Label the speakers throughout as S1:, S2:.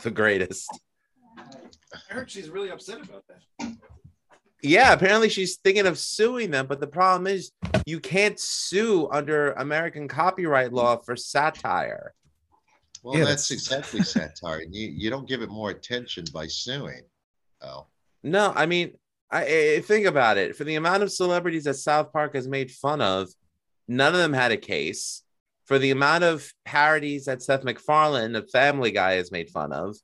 S1: The greatest.
S2: I heard she's really upset about that.
S1: Yeah, apparently she's thinking of suing them, but the problem is you can't sue under American copyright law for satire.
S3: Well,
S1: Yeah,
S3: that's
S1: that's-
S3: exactly satire. You you don't give it more attention by suing. Oh,
S1: No, I mean, I, I think about it. For the amount of celebrities that South Park has made fun of, none of them had a case. For the amount of parodies that Seth MacFarlane, the Family Guy, has made fun of,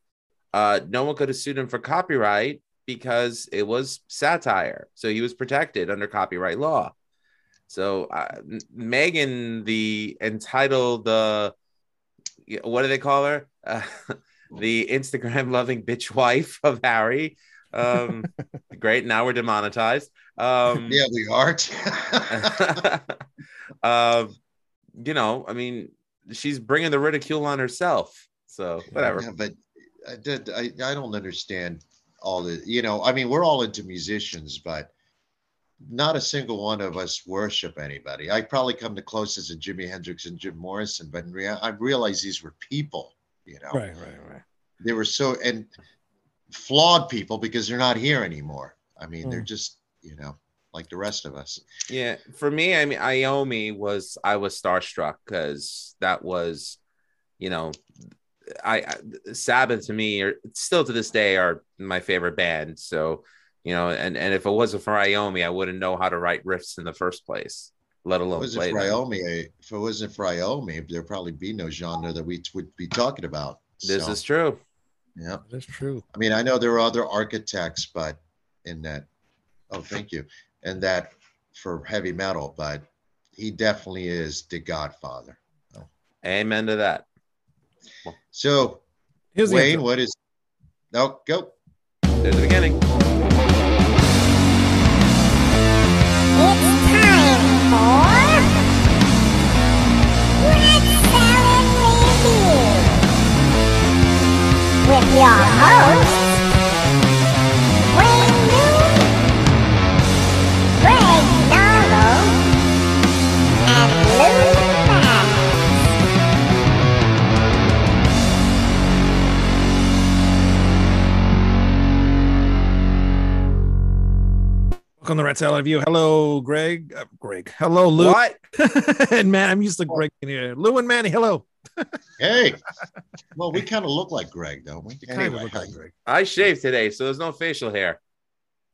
S1: uh, no one could have sued him for copyright because it was satire. So he was protected under copyright law. So uh, Megan, the entitled, uh, what do they call her? Uh, the Instagram loving bitch wife of Harry. Um, great. Now we're demonetized. Um,
S3: yeah, we are.
S1: uh, you know, I mean, she's bringing the ridicule on herself. So whatever.
S3: Yeah, but I, did, I I don't understand all the. You know, I mean, we're all into musicians, but not a single one of us worship anybody. I probably come the closest to Jimi Hendrix and Jim Morrison, but in rea- I realized these were people. You know,
S2: Right, right, right.
S3: they were so and flawed people because they're not here anymore. I mean, they're
S2: Mm.
S3: just you know like the rest of us.
S1: Yeah, for me, I mean, Iommi was I was starstruck because that was, you know, I, I Sabbath to me are still to this day are my favorite band. So, you know, and and if it wasn't for Iommi, I wouldn't know how to write riffs in the first place, let
S3: If it
S1: alone
S3: wasn't
S1: play
S3: for
S1: them.
S3: Iommi, if it wasn't for Iommi, there'd probably be no genre that we would be talking about.
S1: This
S3: So,
S1: is true.
S3: yeah.
S2: That's true.
S3: I mean, I know there are other architects, but in that, oh, thank you, and that for heavy metal, but he definitely is the Godfather.
S1: Amen to that.
S3: So,
S2: Here's the
S3: Wayne, what is? No, go.
S1: There's the beginning.
S2: Welcome to Rat Salad Review. Hello, Greg. Uh, Greg. Hello, Lou.
S1: What?
S2: and man, I'm used to Greg in here. Lou and Manny. Hello.
S3: Hey, well, we kind of look like Greg, don't we?
S2: You kind of look like Greg.
S1: I shaved today, so there's no facial hair.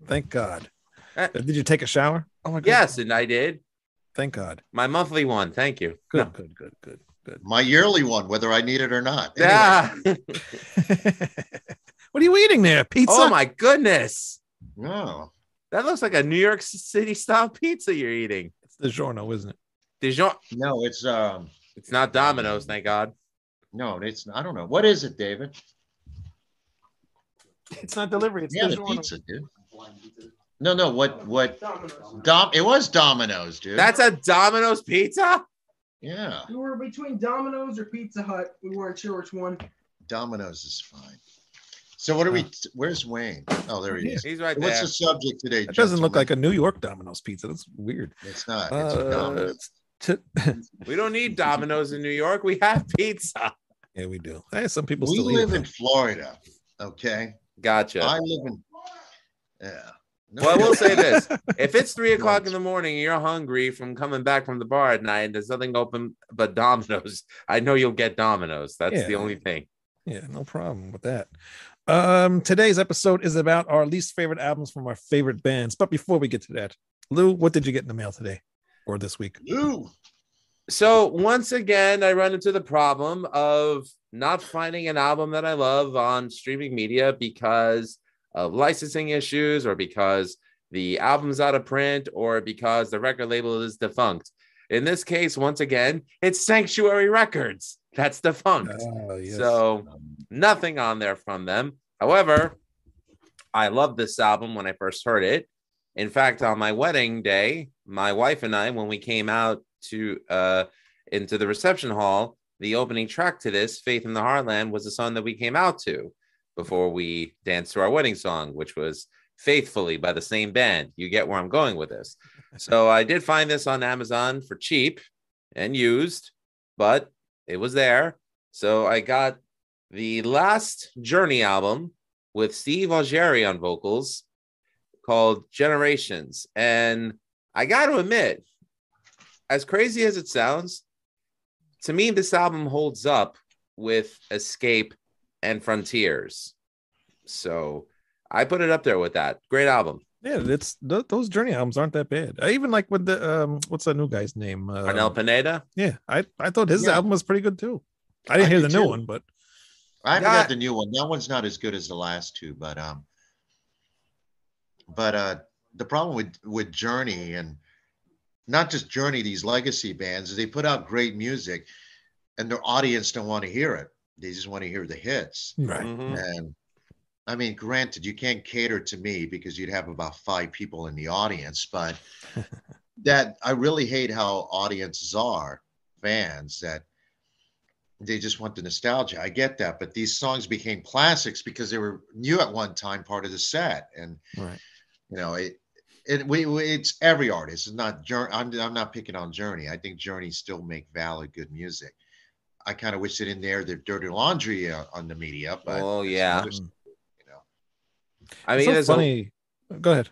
S2: Thank God.
S1: Uh,
S2: Uh, Did you take a shower? Oh my God.
S1: Yes, and I did
S2: Thank God.
S1: my monthly one. Thank you.
S2: Good,
S1: No.
S2: good, good, good, good.
S3: my yearly one, whether I need it or not. Anyway,
S1: Ah.
S2: what are you eating there? Pizza?
S1: oh my goodness.
S3: no,
S1: That looks like a New York City style pizza you're eating.
S2: It's the Giorno, isn't it?
S1: Dijon.
S3: no, it's um,
S1: It's not Domino's, thank God.
S3: no, it's I don't know. What is it, David?
S2: It's not delivery. It's
S3: Yeah, the pizza, dude. No, no, what, what? Dom, it was Domino's, dude.
S1: That's a Domino's pizza?
S3: yeah.
S4: We were between Domino's or Pizza Hut. We weren't sure which one.
S3: Domino's is fine. So what are we? Where's Wayne? Oh, there he is.
S1: He's right there.
S3: What's
S1: there.
S3: the subject today?
S2: It doesn't look like a New York Domino's pizza. That's weird.
S3: It's not. It's a
S2: Uh,
S3: Domino's.
S2: t-
S1: We don't need Domino's in New York. We have pizza.
S2: yeah, we do. Hey, some people
S3: We
S2: still eat
S3: live
S2: it.
S3: in Florida. Okay.
S1: Gotcha.
S3: I live in. Yeah. No,
S1: Well, I will say this. If it's three o'clock in the morning and you're hungry from coming back from the bar at night and there's nothing open but Domino's, I know you'll get Domino's. That's
S2: Yeah.
S1: the only thing.
S2: Yeah, no problem with that. Um, today's episode is about our least favorite albums from our favorite bands. But before we get to that, Lou, what did you get in the mail today or this week?
S3: Ooh.
S1: So once again, I run into the problem of not finding an album that I love on streaming media because of licensing issues or because the album's out of print or because the record label is defunct. In this case, once again, it's Sanctuary Records that's defunct.
S2: Oh, yes.
S1: So Nothing on there from them. However, I loved this album when I first heard it. In fact, on my wedding day, my wife and I, when we came out to uh into the reception hall, the opening track to this, Faith in the Heartland, was the song that we came out to before we danced to our wedding song, which was Faithfully by the same band. You get where I'm going with this. So I did find this on Amazon for cheap and used, but it was there. So I got the last Journey album with Steve Augeri on vocals called Generations. And I got to admit, as crazy as it sounds, to me, this album holds up with Escape and Frontiers. So I put it up there with that. Great album.
S2: Yeah, it's th- those Journey albums aren't that bad. I even like with the um, what's that new guy's name? Uh,
S1: Arnel Pineda.
S2: Yeah, I I thought his
S3: Yeah.
S2: album was pretty good too. I didn't
S3: I
S2: hear the new one, but
S3: I haven't
S1: Got-
S3: got the new one. That one's not as good as the last two, but um, but uh, the problem with with Journey and not just Journey, these legacy bands, is they put out great music, and their audience don't want to hear it. They just want to hear the hits.
S2: right.
S1: Mhm.
S3: And I mean, granted, you can't cater to me because you'd have about five people in the audience, but that I really hate how audiences are fans that they just want the nostalgia. I get that, but these songs became classics because they were new at one time, part of the set, and
S2: Right.
S3: you know it. It, we, we- it's every artist. It's not Journey. I'm, I'm not picking on Journey. I think Journey still make valid, good music. I kind of wish it in there. Their dirty laundry uh, on the media, but
S1: Oh,
S3: that's
S1: yeah.
S3: you know.
S1: I
S2: It's
S1: mean,
S2: so
S1: there's a,
S2: funny. Go ahead.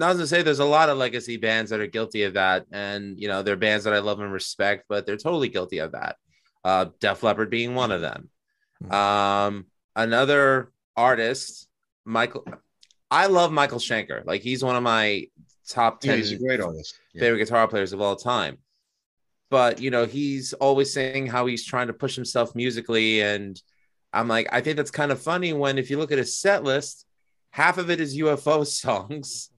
S1: I was gonna say there's a lot of legacy bands that are guilty of that, and you know they're bands that I love and respect, but they're totally guilty of that. Uh, Def Leppard being one of them.
S2: Mhm.
S1: Um, another artist, Michael. I love Michael Schenker. Like he's one of my top
S3: Yeah,
S1: ten
S3: he's a great artist. Yeah.
S1: favorite guitar players of all time. But you know, he's always saying how he's trying to push himself musically, and I'm like, I think that's kind of funny when if you look at his set list, half of it is UFO songs,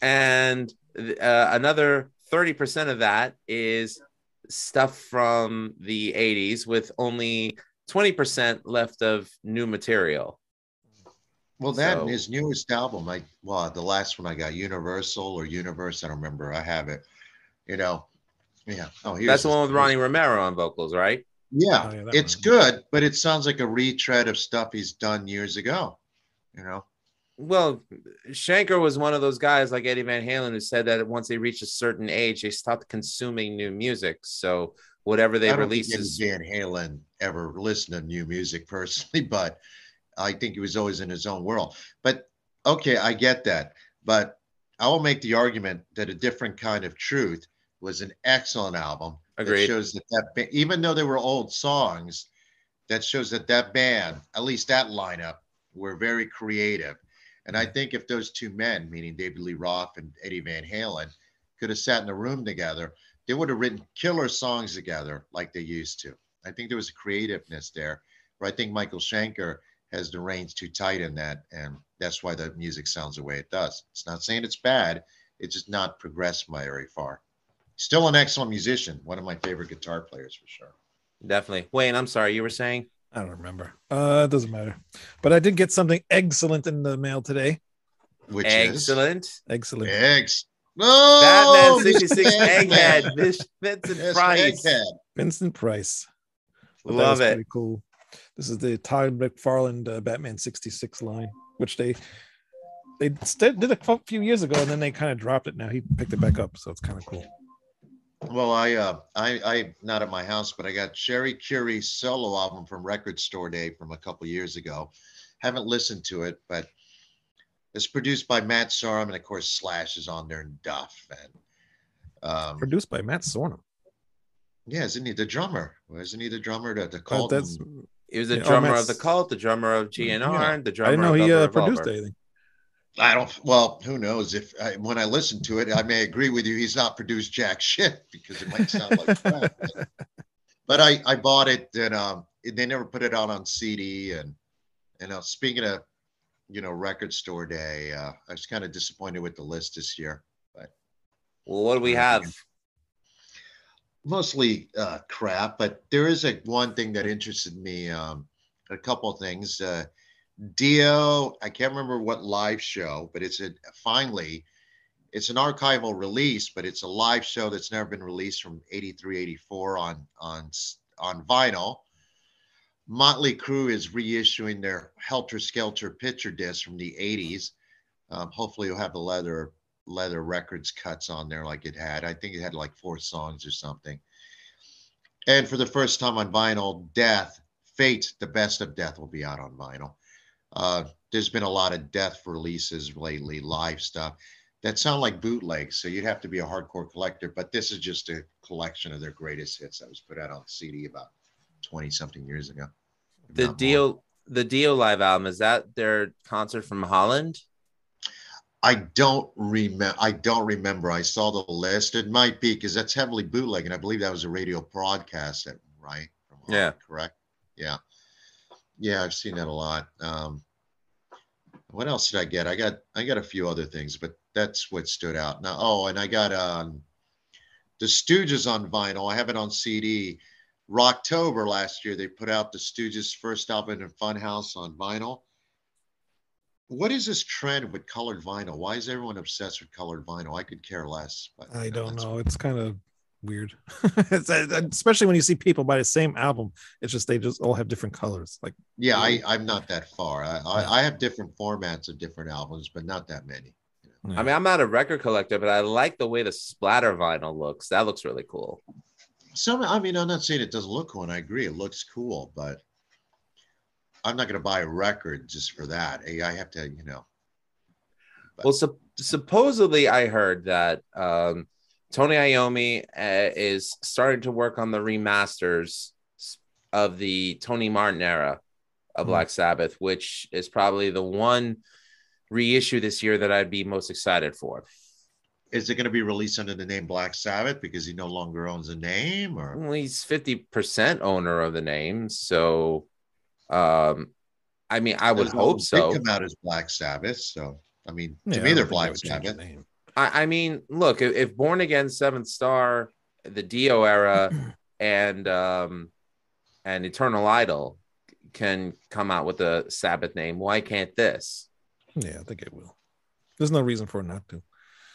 S1: and uh, another thirty percent of that is stuff from the '80s, with only twenty percent left of new material.
S3: Well, that
S1: So-
S3: his newest album, I well, the last one I got, Universal or Universe, I don't remember. I have it. You know, yeah. Oh, here's
S1: That's the one with Ronnie Romero on vocals, right?
S3: Yeah,
S2: Oh, yeah,
S3: it's
S2: one.
S3: good, but it sounds like a retread of stuff he's done years ago. You know,
S1: Well, Schenker was one of those guys like Eddie Van Halen who said that once they reach a certain age, they stopped consuming new music. So whatever they release is
S3: Eddie Van Halen ever listened to new music personally, but I think he was always in his own world. But okay, I get that. But I will make the argument that a different kind of truth was an excellent album. That
S1: Agreed.
S3: shows that that ba- even though they were old songs, that shows that that band, at least that lineup, were very creative. And I think if those two men, meaning David Lee Roth and Eddie Van Halen, could have sat in a room together, they would have written killer songs together like they used to. I think there was a creativeness there, but I think Michael Schenker has the reins too tight in that, and that's why the music sounds the way it does. It's not saying it's bad; it's just not progressed very far. Still an excellent musician, one of my favorite guitar players for sure.
S1: definitely. Wayne, I'm sorry, you were saying?
S2: I don't remember. Uh, it doesn't matter. But I did get something excellent in the mail today.
S3: Which
S1: Excellent.
S3: is
S2: Excellent.
S3: eggs. No,
S1: Batman 66
S3: Egghead.
S1: Egghead, Vincent
S3: Yes,
S1: Price.
S3: Egghead.
S2: Vincent Price. But that
S1: Love it.
S2: Pretty cool. This is the Todd McFarlane uh, Batman 66 line, which they they st- did a fu- few years ago and then they kind of dropped it. Now he picked it back up, so it's kind of cool.
S3: Well, I uh I I not at my house, but I got Cherie Currie's solo album from Record Store Day from a couple years ago. Haven't listened to it, but it's produced by Matt Sorum, and of course Slash is on there and Duff and um
S2: Produced by Matt Sorum.
S3: yeah, isn't he the drummer? Isn't he the drummer to the
S2: Uh,
S3: cult?
S2: that's
S1: He was the
S2: Yeah, oh,
S1: drummer
S2: Matt's-
S1: of the cult, the drummer of GNR,
S3: Yeah.
S1: and the
S2: I
S1: drummer
S2: didn't know
S1: of
S2: he uh, produced anything.
S3: I don't. Well, who knows? If I, when I listen to it, I may agree with you. He's not produced jack shit because it might sound like crap. But, but I I bought it and um they never put it out on CD and and uh, speaking of you know record store day, uh, I was kind of disappointed with the list this year.
S1: But well, what do we have?
S3: Mostly uh, crap, but there is a one thing that interested me. Um, a couple of things. Uh, Dio, I can't remember what live show, but it's a finally, it's an archival release, but it's a live show that's never been released from 83, 84 on on on vinyl. Motley Crue is reissuing their Helter Skelter picture disc from the 80s. Um, hopefully, you'll have the leather leather records cuts on there like it had. I think it had like four songs or something. And for the first time on vinyl, Death, Fate, the best of Death will be out on vinyl. Uh, there's been a lot of Death releases lately, live stuff that sound like bootlegs. So you'd have to be a hardcore collector. But this is just a collection of their greatest hits that was put out on CD about 20 something years ago.
S1: The
S3: not more.
S1: Dio, the Dio live album is that their concert from Holland?
S3: I don't remember. I don't remember. I saw the list. It might be because that's heavily bootleg, and I believe that was a radio broadcast, right? From Holland,
S1: Yeah.
S3: Correct. Yeah. Yeah, I've seen that a lot. Um, what else did I get? I got I got a few other things, but that's what stood out. Now, oh, and I got um, the Stooges on vinyl. I have it on CD. Rocktober last year, they put out the Stooges' first album in Funhouse on vinyl what is this trend with colored vinyl? Why is everyone obsessed with colored vinyl? I could care less. But
S2: I don't
S3: that's-
S2: know. It's kind of weird, uh, especially when you see people buy the same album. It's just they just all have different colors. Like
S3: Yeah, I, I'm not that far. I, I, I have different formats of different albums, but not that many.
S1: I mean, I'm not a record collector, but I like the way the splatter vinyl looks. That looks really cool.
S3: Some, I mean, I'm not saying it doesn't look cool, and I agree, it looks cool, but I'm not going to buy a record just for that. I I have to, you know.
S1: Well, sup- supposedly, I heard that um, Tony Iommi uh, is starting to work on the remasters of the Tony Martin era of
S2: Hmm.
S1: Black Sabbath, which is probably the one reissue this year that I'd be most excited for.
S3: Is it going to be released under the name Black Sabbath because he no longer owns the name, or
S1: Well, he's 50% owner of the name. So, um, I mean, I would hope so.
S3: Big come out as Black Sabbath, so I mean, to
S2: Yeah,
S3: me, they're
S2: don't think they
S3: Black
S2: would the
S3: Sabbath.
S2: name.
S1: I, I mean, look, if, if Born Again, Seventh Star, the Dio era, and um, and Eternal Idol can come out with a Sabbath name, why can't this?
S2: Yeah, I think it will. There's no reason for it not to.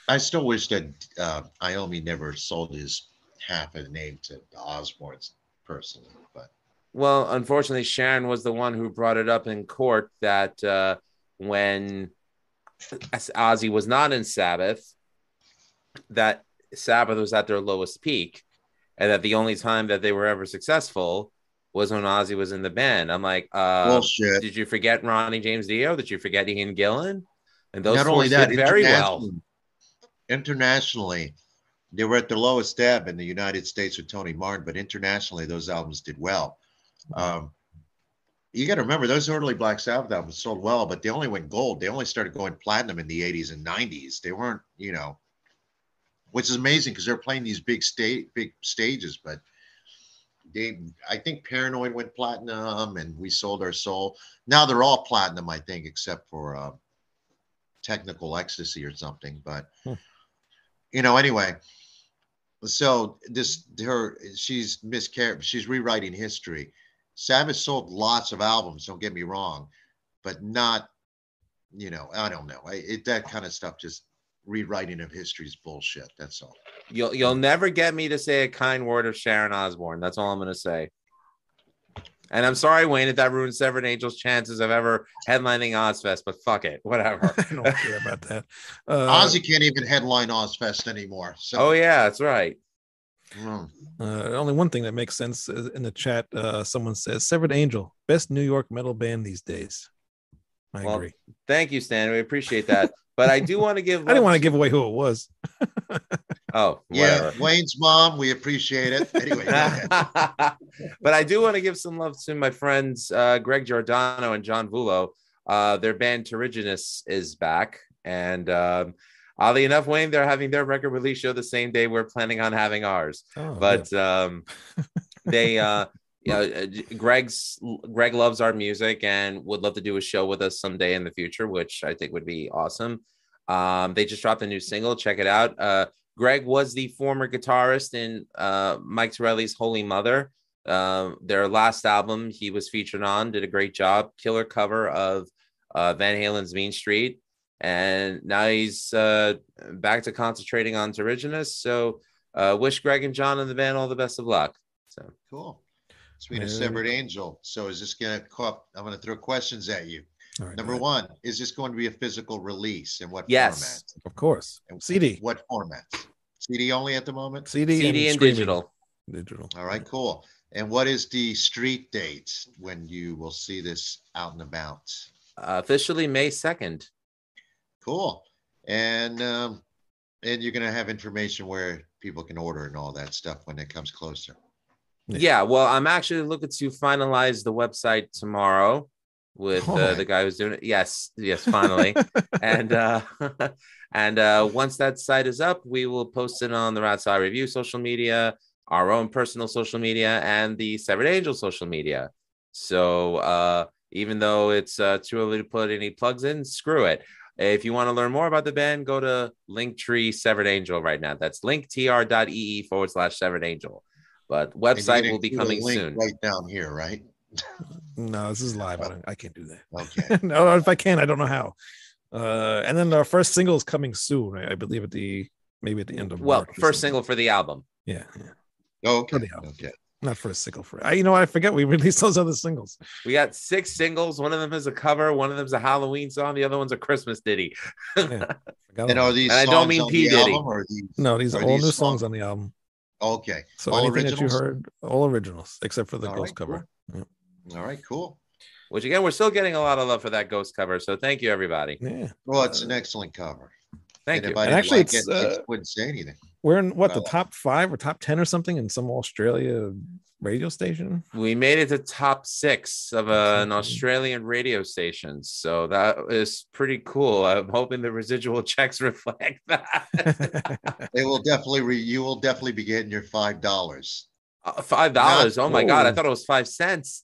S3: I still wish that uh, Iommi never sold his half of the name to the Osbournes personally, but
S1: Well, unfortunately, Sharon was the one who brought it up in court that uh, when Ozzy was not in Sabbath, that Sabbath was at their lowest peak, and that the only time that they were ever successful was when Ozzy was in the band. I'm like, uh,
S3: bullshit.
S1: did you forget Ronnie James Dio? Did you forget Ian Gillan? And those
S3: Not only that,
S1: did very well.
S3: internationally- they were at their lowest ebb in the United States with Tony Martin, but internationally, those albums did well. Um, you got to remember those early Black Sabbath albums sold well, but they only went gold. They only started going platinum in the 80s and 90s. They weren't, you know, which is amazing because they're playing these big state big stages, but they I think Paranoid went platinum and we sold our soul. Now they're all platinum, I think, except for uh, technical ecstasy or something. But
S2: Hmm.
S3: you know, anyway. So this her she's miscar she's rewriting history. Sabbath sold lots of albums, don't get me wrong, but not, you know, I don't know. I, it, that kind of stuff, just rewriting of history is bullshit. That's all.
S1: You'll you'll never get me to say a kind word of Sharon Osbourne. That's all I'm gonna say. And I'm sorry, Wayne, if that ruins Severed Angel's chances of ever headlining Ozzfest, but fuck it, whatever.
S2: I don't care about that. Uh,
S3: Ozzy can't even headline Ozzfest anymore. So,
S1: oh yeah, that's right.
S3: Mm.
S2: Uh, only one thing that makes sense in the chat. Uh, someone says Severed Angel, best New York metal band these days. I
S1: Well,
S2: agree.
S1: Thank you, Stan. We appreciate that. But I do want to give.
S2: I didn't want to give away who it was.
S1: Oh,
S3: yeah. Wayne's mom, we appreciate it. Anyway, go ahead.
S1: but I do want to give some love to my friends uh, Greg Giordano and John Vulo. Uh, their band Terrigenous is back, and um, oddly enough, Wayne, they're having their record release show the same day we're planning on having ours.
S2: Oh,
S1: but um, they, uh, know, uh, Greg's Greg loves our music and would love to do a show with us someday in the future, which I think would be awesome. Um, they just dropped a new single. Check it out. Uh, Greg was the former guitarist in uh, Mike Tirelli's Holy Mother. Um, their last album he was featured on did a great job, killer cover of uh, Van Halen's Mean Street, and now he's uh, back to concentrating on Terrigenous. So, uh, wish Greg and John and the band all the best of luck. So,
S3: Cool. Sweet a
S2: Yeah.
S3: severed angel. So is this gonna co- I'm gonna throw questions at you.
S2: All right,
S3: Number
S2: go
S3: one, is this going to be a physical release and what
S1: Yes.
S2: ahead. Of course.
S3: And
S2: CD.
S3: What formats? CD only at the moment?
S2: CD,
S1: CD and
S2: streaming.
S1: digital.
S2: Digital.
S3: All right, cool. And what is the street date when you will see this out and about?
S1: Uh, officially May second.
S3: Cool. And um, and you're gonna have information where people can order and all that stuff when it comes closer.
S2: Yeah.
S1: Yeah. well, I'm actually looking to finalize the website tomorrow with uh,
S3: Oh.
S1: the guy who's doing it. Yes, yes, finally. and uh and uh once that site is up, we will post it on the Rat Salad Review social media, our own personal social media, and the Severed Angel social media. So uh even though it's uh, too early to put any plugs in, screw it. If you want to learn more about the band, go to Linktree Severed Angel right now. That's linktr.ee forward slash Severed Angel. But website will be coming soon.
S3: Right down here, right?
S2: No, this is live. I, don't, I can't do that.
S3: Okay.
S2: no, if I can, I don't know how. Uh, and then our first single is coming soon. I, I believe at the maybe at the end of
S1: Well,
S2: March
S1: first single for the album.
S2: Yeah, yeah.
S3: Okay.
S2: the album.
S3: Okay.
S2: Not first single for. I, you know, what? I forget we released those other singles.
S1: We got six singles. One of them is a cover. One of them is a Halloween song. The other one's a Christmas ditty.
S2: Yeah,
S3: And are these
S1: And I don't mean P.
S3: the
S1: Diddy.
S3: these?
S2: no, these are
S3: are
S2: all
S3: these
S2: new
S3: songs-
S2: songs on the album.
S3: Okay.
S2: So
S3: All
S2: anything
S3: originals?
S2: that you heard, all originals except for the
S3: All
S2: ghost
S3: right,
S2: cover.
S3: All right. Cool.
S1: Which again, we're still getting a lot of love for that ghost cover. So thank you, everybody.
S2: Yeah,
S3: Well, it's an excellent cover.
S1: Thank
S3: and
S1: you.
S2: And actually,
S3: like
S2: it's,
S3: it, I
S2: uh,
S3: wouldn't say anything.
S2: We're in what the top five or top ten or something in some Australia radio station.
S1: We made it to top six of uh, an Australian radio station. So that is pretty cool. I'm hoping the residual checks reflect that.
S3: They will definitely. Re, you will definitely be getting your five dollars.
S1: Uh, Five dollars. Oh my god! I thought it was five cents.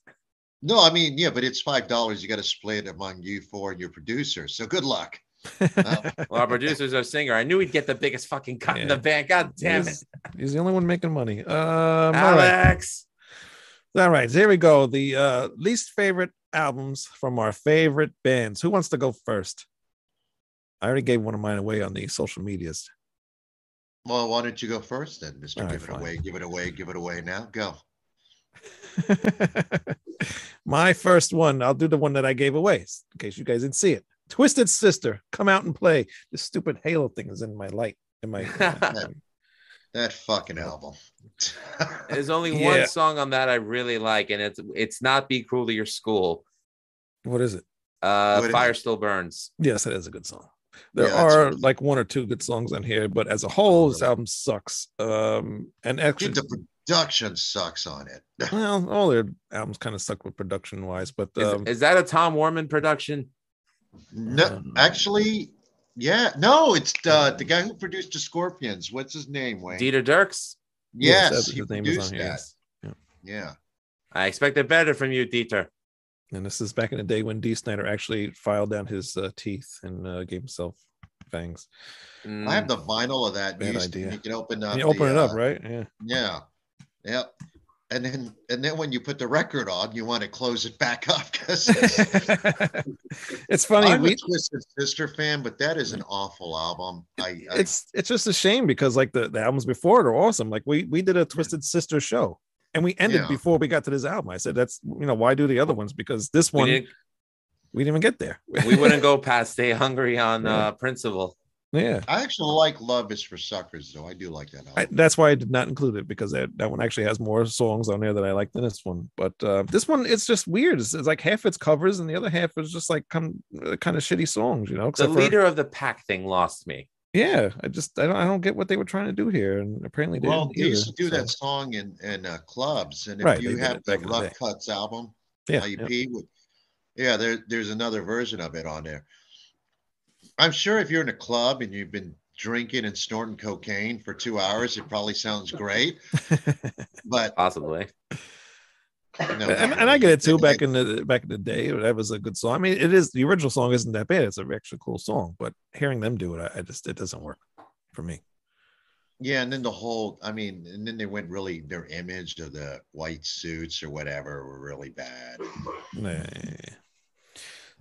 S3: No, I mean, yeah, but it's five dollars. You got to split it among you four and your producer. So good luck.
S1: Well, our producer's our singer. I knew he'd get the biggest fucking cut in the band. God damn it,
S2: he's, he's the only one making money. Um, all right.
S1: Alex.
S2: All right, here we go. The uh, least favorite albums from our favorite bands. Who wants to go first? I already gave one of mine away on the social medias.
S3: Well, why don't you go first then, Mister?
S2: All right,
S3: give it
S2: fine.
S3: away. Give it away. Give it away now. Go.
S2: My first one, I'll do the one that I gave away in case you guys didn't see it. Twisted Sister, come out and play. This stupid Halo thing is in my light. In my,
S3: That fucking album.
S1: There's only
S2: Yeah.
S1: one song on that I really like, and it's it's not "Be Cruel to Your School."
S2: what is it?
S1: Uh,
S3: What is
S1: Fire
S3: it?
S1: Still Burns.
S2: Yes, it is a good song. There
S3: Yeah,
S2: are
S3: what-
S2: like one or two good songs on here, but as a whole, this
S3: Really?
S2: album sucks. Um, and actually,
S3: the production sucks on it.
S2: well, all their albums kind of suck with production wise, but
S1: Is,
S2: um,
S1: is that a Tom Werman production?
S3: No, actually, yeah, no, it's the the guy who produced the Scorpions. What's his name, Wayne?
S1: Dieter Dierks.
S2: Yes,
S3: Yes, he
S2: his name is
S3: produced
S2: on here,
S3: that.
S2: yes.
S3: Yeah,
S1: I expected better from you, Dieter.
S2: and this is back in the day when Dee Snider actually filed down his uh, teeth and uh, gave himself fangs.
S1: Mm,
S3: I have the vinyl of that.
S2: Bad
S3: used-
S2: idea.
S3: You can open up.
S2: And you open
S3: the,
S2: it up,
S3: uh,
S2: right? Yeah.
S3: Yeah, yep. And then and then when you put the record on, you want to close it back up because
S2: it's funny.
S3: I'm
S2: we,
S3: a Twisted Sister fan, but that is an awful album. I, I
S2: it's it's just a shame because like the, the albums before it are awesome. Like we we did a Twisted Sister show and we ended
S3: Yeah.
S2: before we got to this album. I said that's you know why do the other ones because this one we
S1: didn't,
S2: didn't, even get there.
S1: we wouldn't go past "Stay Hungry" on
S2: Yeah.
S1: uh, principle.
S2: Yeah.
S3: I actually like Love Is for Suckers, though. I do like that album.
S2: I, that's why I did not include it because that, that one actually has more songs on there that I like than this one. But uh, this one, it's just weird. It's, it's like half its covers and the other half is just like come uh, kind of shitty songs, you know.
S1: The
S2: except for-
S1: leader of the pack thing lost me.
S2: yeah, I just I don't I don't get what they were trying to do here, and apparently they
S3: well,
S2: didn't
S3: they used to do
S2: so-
S3: that song in in uh, clubs, and if
S2: Right,
S3: you have the
S2: back in the
S3: Rough. Cuts album
S2: Yeah,
S3: EP,
S2: yeah.
S3: with, yeah, there there's another version of it on there. I'm sure if you're in a club and you've been drinking and snorting cocaine for two hours, it probably sounds great, but
S1: Possibly.
S3: no,
S2: and, and I get it too. Back in the back in the day, that was a good song. I mean, it is the original song isn't that bad. It's a actually cool song, but hearing them do it, I, I just it doesn't work for me.
S3: Yeah, and then the whole, I mean, and then they went really, their image of the white suits or whatever were really bad.
S2: Nah.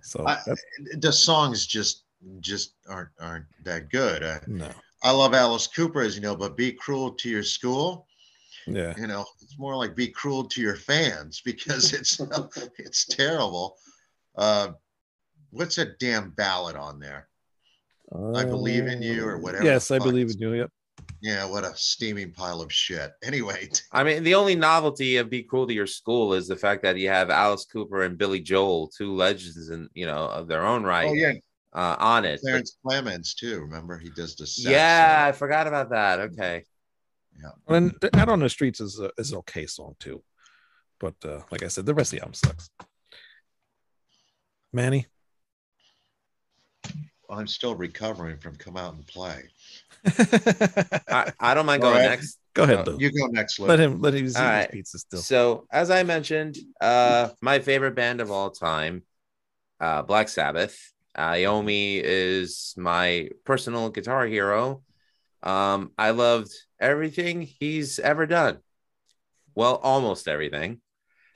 S2: So
S3: I-
S2: that's
S3: The songs just just aren't aren't that good. Uh,
S2: no.
S3: I love Alice Cooper, as you know, but be cruel to your school.
S2: Yeah.
S3: You know, it's more like be cruel to your fans because it's it's terrible. Uh, what's that damn ballad on there? I believe in you or whatever
S2: Yes, I believe in you. Yep.
S3: Yeah, what a steaming pile of shit. Anyway,
S1: I mean, the only novelty of "Be Cruel to Your School" is the fact that you have Alice Cooper and Billy Joel, two legends, in you know of their own right,
S3: oh yeah,
S1: uh, on it. But-
S3: Clarence Clemons too. Remember he does the sax
S1: yeah, I forgot about that. Okay, Yeah.
S2: And Out on the Streets is a, is an okay song too. But uh, like I said, the rest of the album sucks. Manny.
S3: I'm still recovering from come out and play.
S1: I, I don't mind
S3: All
S1: going
S3: right.
S1: next.
S2: Go ahead, Bill.
S3: You go next, Lou.
S2: Let him let him eat
S1: All
S2: his
S1: right.
S2: pizza still.
S1: So, as I mentioned, uh, my favorite band of all time, uh, Black Sabbath. Iommi is my personal guitar hero. Um, I loved everything he's ever done. Well, almost everything.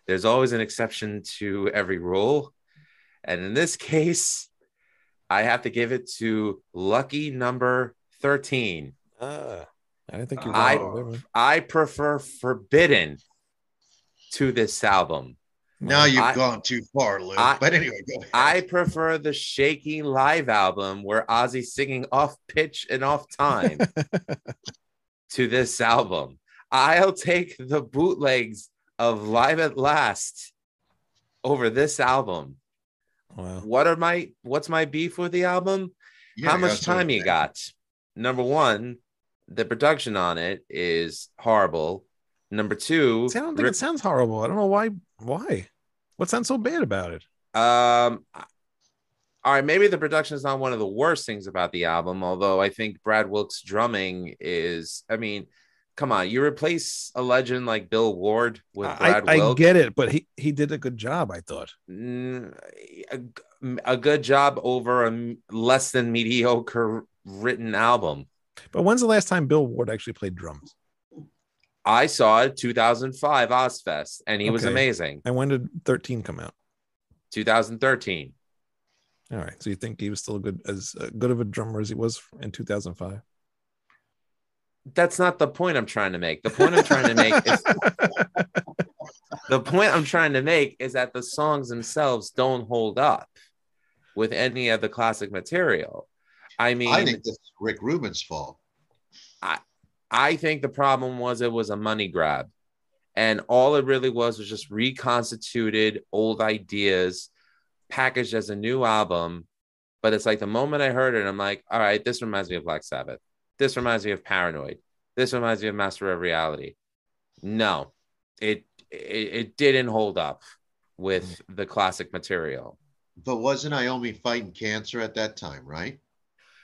S1: There's always an exception to every rule. And in this case, I have to give it to lucky number 13.
S2: Ah, I didn't think you were
S1: I-
S2: going there, man.
S1: I prefer Forbidden to this album.
S3: Now you've
S1: I-
S3: gone too far, Lou.
S1: I-
S3: but anyway, go ahead.
S1: I prefer the shaky live album where Ozzy's singing off pitch and off time to this album. I'll take the bootlegs of Live at Last over this album.
S2: Wow.
S1: What are my what's my beef with the album?
S3: Yeah,
S1: How much time you got? Number one, the production on it is horrible. Number two,
S2: I don't think
S1: Rick-
S2: it sounds horrible. I don't know why. Why? What sounds so bad about it?
S1: Um, all right, maybe the production is not one of the worst things about the album, although I think Brad Wilk's drumming is. I mean, come on, you replace a legend like Bill Ward with
S2: I,
S1: Brad
S2: I
S1: Wilk.
S2: get it, but he he did a good job. I thought.
S1: Mm, a, a good job over a less than mediocre written album.
S2: But when's the last time Bill Ward actually played drums?
S1: I saw 2005 Ozzfest, and he was amazing.
S2: And when did 13 come out?
S1: 2013.
S2: All right. So you think he was still good as uh, good of a drummer as he was in 2005?
S1: That's not the point I'm trying to make. The point I'm trying to make is the point I'm trying to make is that the songs themselves don't hold up with any of the classic material. I mean,
S3: I think this is Rick Rubin's fault.
S1: I think the problem was it was a money grab. And all it really was was just reconstituted old ideas packaged as a new album. But it's like the moment I heard it, I'm like, all right, this reminds me of Black Sabbath. This reminds me of Paranoid. This reminds me of Master of Reality. No, it it, it didn't hold up with the classic material.
S3: But wasn't Iommi fighting cancer at that time, right?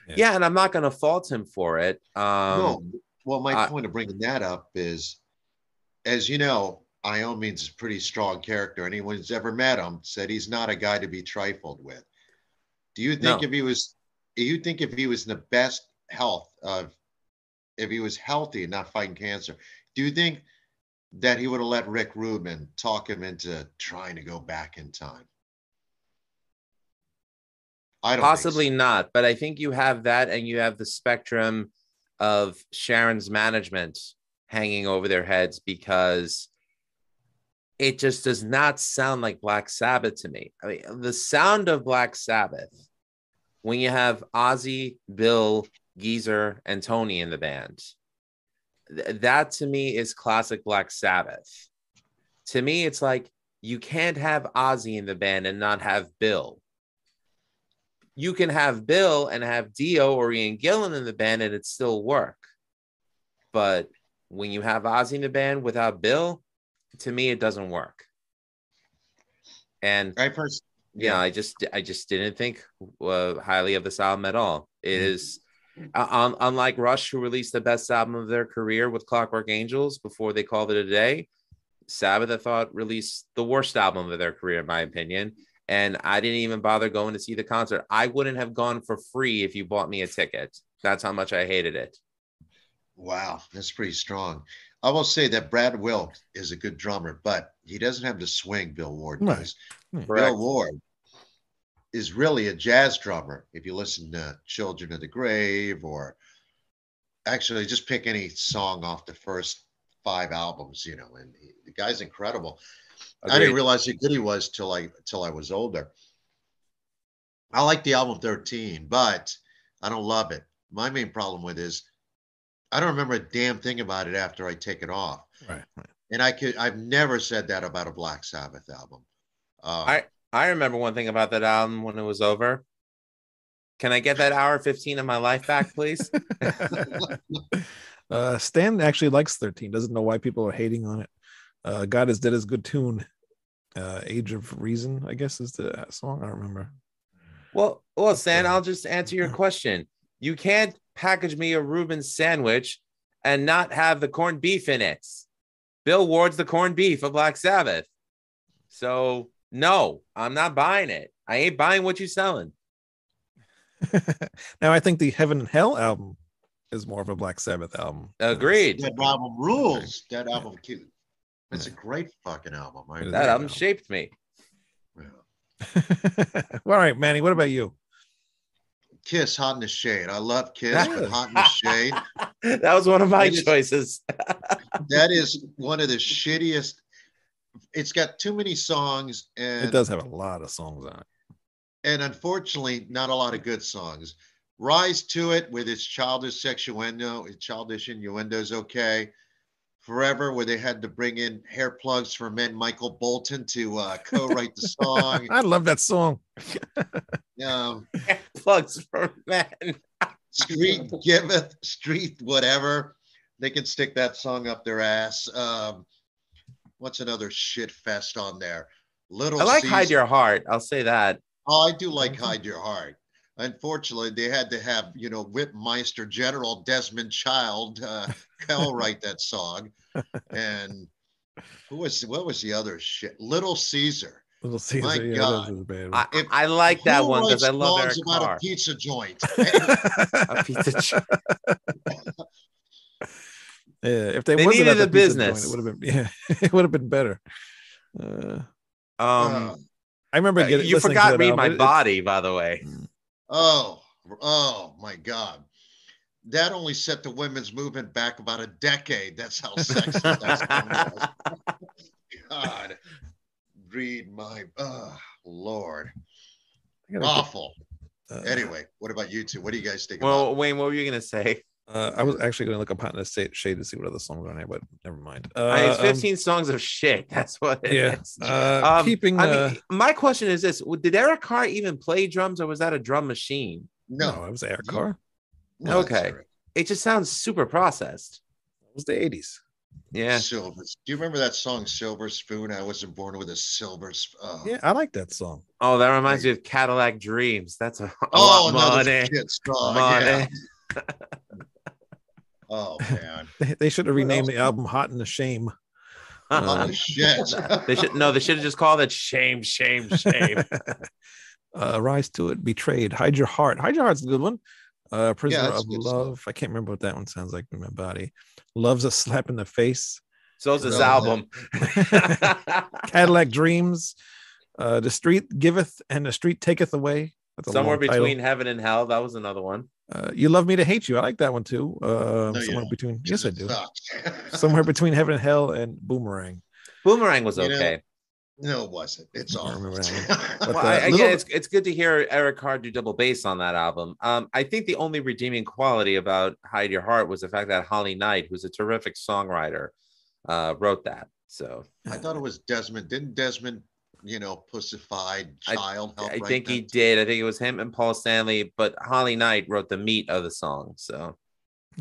S2: Yeah.
S1: Yeah, and I'm not going to fault him for it. Um,
S3: no. Well, my
S1: I-
S3: point of bringing that up is, as you know, Iommi's a pretty strong character. Anyone who's ever met him said he's not a guy to be trifled with. Do you think
S1: No.
S3: if he was, do you think if he was in the best health of, if he was healthy and not fighting cancer, do you think that he would have let Rick Rubin talk him into trying to go back in time? I don't
S1: Possibly
S3: so.
S1: not, but I think you have that, and you have the spectrum of Sharon's management hanging over their heads because it just does not sound like Black Sabbath to me. I mean, the sound of Black Sabbath when you have Ozzy, Bill, Geezer, and Tony in the band, th- that to me is classic Black Sabbath. To me, it's like you can't have Ozzy in the band and not have Bill you can have Bill and have Dio or Ian Gillan in the band and it still work. But when you have Ozzy in the band without Bill, to me it doesn't work. And
S3: I
S1: yeah, I just I just didn't think uh, highly of this album at all. It is uh, un- unlike Rush, who released the best album of their career with Clockwork Angels before they called it a day. Sabbath, I thought, released the worst album of their career, in my opinion. And I didn't even bother going to see the concert. I wouldn't have gone for free if you bought me a ticket. That's how much I hated it.
S3: Wow, that's pretty strong. I will say that Brad Wilk is a good drummer, but he doesn't have the swing Bill Ward
S2: Right.
S3: does. Hmm.
S2: Correct.
S3: Bill Ward is really a jazz drummer. If you listen to Children of the Grave or actually just pick any song off the first five albums, you know, and he, the guy's incredible. I didn't realize how good he was till I till I was older. I like the album 13, but I don't love it. My main problem with it is I don't remember a damn thing about it after I take it off.
S2: Right. right.
S3: And I could I've never said that about a Black Sabbath album. Uh,
S1: I I remember one thing about that album when it was over. Can I get that hour 15 of my life back, please?
S2: uh, Stan actually likes 13. Doesn't know why people are hating on it. Uh, God is dead is good tune. Uh, Age of Reason, I guess, is the song. I don't remember.
S1: well, well, Stan, I'll just answer your question. You can't package me a Reuben sandwich and not have the corned beef in it. Bill Ward's the corned beef of Black Sabbath. So no, I'm not buying it. I ain't buying what you're selling.
S2: now I think the Heaven and Hell album is more of a Black Sabbath album.
S1: Agreed.
S3: that album rules. That album cute. It's a great fucking album. I
S2: It is.
S1: That
S2: Yeah.
S1: album shaped me.
S3: Yeah.
S2: all right, Manny. What about you?
S3: Kiss Hot in the Shade. I love Kiss, but Hot in the Shade.
S1: that was one of my
S3: It is-
S1: choices.
S3: That is one of the shittiest. It's got too many songs and
S2: It does have a lot of songs on it.
S3: and unfortunately not a lot of good songs. Rise to it with its childish sexuendo, its childish innuendos, okay. Forever, where they had to bring in hair plugs for men, Michael Bolton to uh, co-write the song.
S2: I love that song.
S3: Um,
S1: Plugs for men.
S3: street giveth, street whatever. They can stick that song up their ass. Um, what's another shit fest on there? Little
S1: I like Hide Your Heart. I'll say that.
S3: Oh, I do like Hide Your Heart. Unfortunately, they had to have, you know, Whipmeister General Desmond Child uh, co-write that song. And who was what was the other shit? Little Caesar.
S2: Little Caesar.
S3: My
S2: yeah,
S3: God.
S2: that was a
S1: I.
S3: If-
S1: I like that one because I love
S3: songs
S1: Eric
S3: about
S1: Carr.
S3: a pizza joint.
S1: A pizza ch-
S2: yeah, if they,
S1: They
S2: wasn't
S1: needed
S2: the
S1: a
S2: pizza
S1: business.
S2: joint, it would have been yeah, it would have been better. Uh,
S1: um,
S3: Uh,
S2: I remember getting
S1: you
S2: listening to
S1: forgot
S2: that
S1: read
S2: album.
S1: my
S2: It- it-
S1: body, by the way.
S3: Oh, oh my God. That only set the women's movement back about a decade. That's how sexist that song was. God, read my oh Lord, awful.
S2: uh,
S3: Anyway, what about you two? What do you guys think
S1: Well,
S3: about?
S1: Wayne, what were you gonna say?
S2: Uh, I was actually going to look up Hot in the Shade to see what other songs are on here, but never mind. Uh,
S1: I mean, it's
S2: um,
S1: 15 songs of shit. That's what it
S2: yeah.
S1: is.
S2: Uh,
S1: Um,
S2: keeping.
S1: I
S2: uh,
S1: mean, my question is this: Did Eric Carr even play drums, or was that a drum machine?
S2: no,
S3: No,
S2: it was Eric Carr.
S3: no,
S1: okay.
S3: all right.
S1: It just sounds super processed.
S2: It was the 80s.
S1: Yeah,
S3: Silver. Do you remember that song "Silver Spoon"? I wasn't born with a silver spoon. Oh,
S2: Yeah, I like that song.
S1: Oh, that reminds me of Cadillac Dreams. That's a, a
S3: oh
S1: lot money.
S3: shit song.
S1: Money.
S3: Yeah. Oh man,
S2: They, they should have renamed the album Hot in the Shame.
S3: oh shit.
S1: they should no. They should have just called it shame, shame, shame.
S2: uh, Rise to It, Betrayed, Hide Your Heart. Hide Your Heart's a good one. Uh, Prisoner
S3: that's
S2: of
S3: good stuff.
S2: Love. I can't remember what that one sounds like in my body. Love's a Slap in the Face.
S1: So So's this
S3: No,
S1: album.
S2: Cadillac Dreams. Uh, the Street Giveth and the Street Taketh Away. That's
S1: Somewhere
S2: long title.
S1: between heaven and hell. That was another one.
S2: Uh, you Love Me to Hate You. I like that one too. Uh,
S3: you
S2: somewhere
S3: don't.
S2: between. Yes, I do. Somewhere between Heaven and Hell and Boomerang.
S1: Boomerang was
S3: You know,
S1: okay.
S3: No, it wasn't. It's
S2: I
S3: all.
S2: remember
S1: well,
S2: uh,
S1: I, again,
S2: little-
S1: it's it's good to hear Eric Carr do double bass on that album. Um, I think the only redeeming quality about Hide Your Heart was the fact that Holly Knight, who's a terrific songwriter, uh, wrote that. So
S3: I thought it was Desmond. Didn't Desmond, you know, pussified child help
S1: I
S3: write
S1: think he
S3: that?
S1: did. I think it was him and Paul Stanley, but Holly Knight wrote the meat of the song. So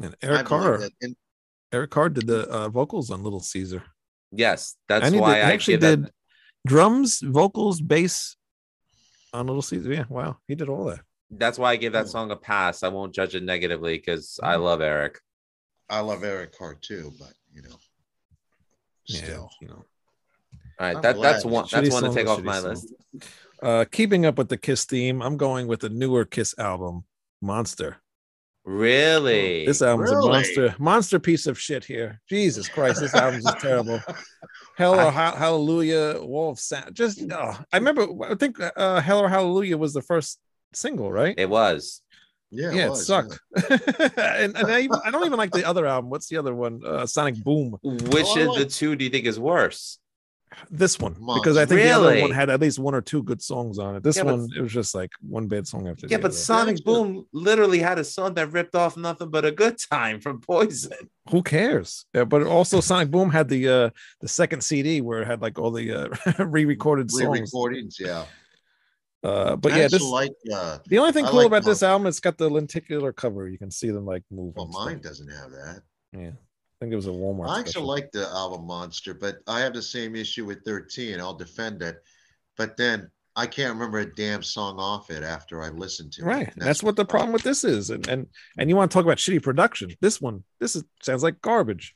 S2: And Eric
S3: believe
S2: Carr.
S3: And
S2: Eric Carr did the uh, vocals on Little Caesar.
S1: yes, that's
S2: and he,
S1: why
S2: did,
S1: I
S2: actually
S1: give that-
S2: did drums, vocals, bass on Little Caesar. Yeah, wow, he did all that.
S1: That's why I give that
S3: Oh.
S1: song a pass. I won't judge it negatively because I
S2: Mm.
S1: love Eric.
S3: I love Eric Carr too, but you know,
S2: Yeah,
S3: still.
S2: you know.
S1: All right, that, that's
S3: glad.
S1: one.
S2: Shitty
S1: That's one to take off my
S2: song.
S1: list.
S2: Uh, keeping up with the Kiss theme, I'm going with the newer Kiss album, Monster.
S1: Really?
S2: This album's
S3: Really?
S2: a monster, monster piece of shit here. Jesus Christ, this album's just terrible. Hell or
S1: I-
S2: Ha- Hallelujah, Wall of Sound. Just, oh, I remember, I think uh, Hell or Hallelujah was the first single, right?
S1: it was.
S3: Yeah,
S2: yeah, it
S3: was,
S2: sucked. and and I, even, I don't even like the other album. What's the other one? Uh, Sonic Boom.
S1: Which
S3: Oh,
S1: of
S3: like-
S1: the two do you think is worse?
S2: This one, because I
S3: Monster.
S2: think the other one had at least one or two good songs on it. This
S1: Yeah, but-
S2: one, it was just like one bad song after the
S1: Yeah, but
S2: other.
S1: Sonic
S3: That's
S1: Boom literally had a song that ripped off nothing but a good time from Poison.
S2: who cares? Yeah, but also Sonic Boom had the uh the second CD where it had like all the uh, re-recorded songs.
S3: Re-recordings, yeah.
S2: Uh, but
S3: I
S2: yeah, this
S3: like uh,
S2: the only thing
S3: I
S2: cool
S3: like
S2: about this album, it's got the lenticular cover. You can see them like move.
S3: well,
S2: and stuff.
S3: mine doesn't have that.
S2: Yeah, I think it was a Walmart.
S3: I actually
S2: special.
S3: like the album Monster, but I have the same issue with 13. I'll defend it. But then I can't remember a damn song off it after I listened to it.
S2: right.
S3: And
S2: That's, what the problem with this is, and and and you want to talk about shitty production? This one, this is sounds like garbage.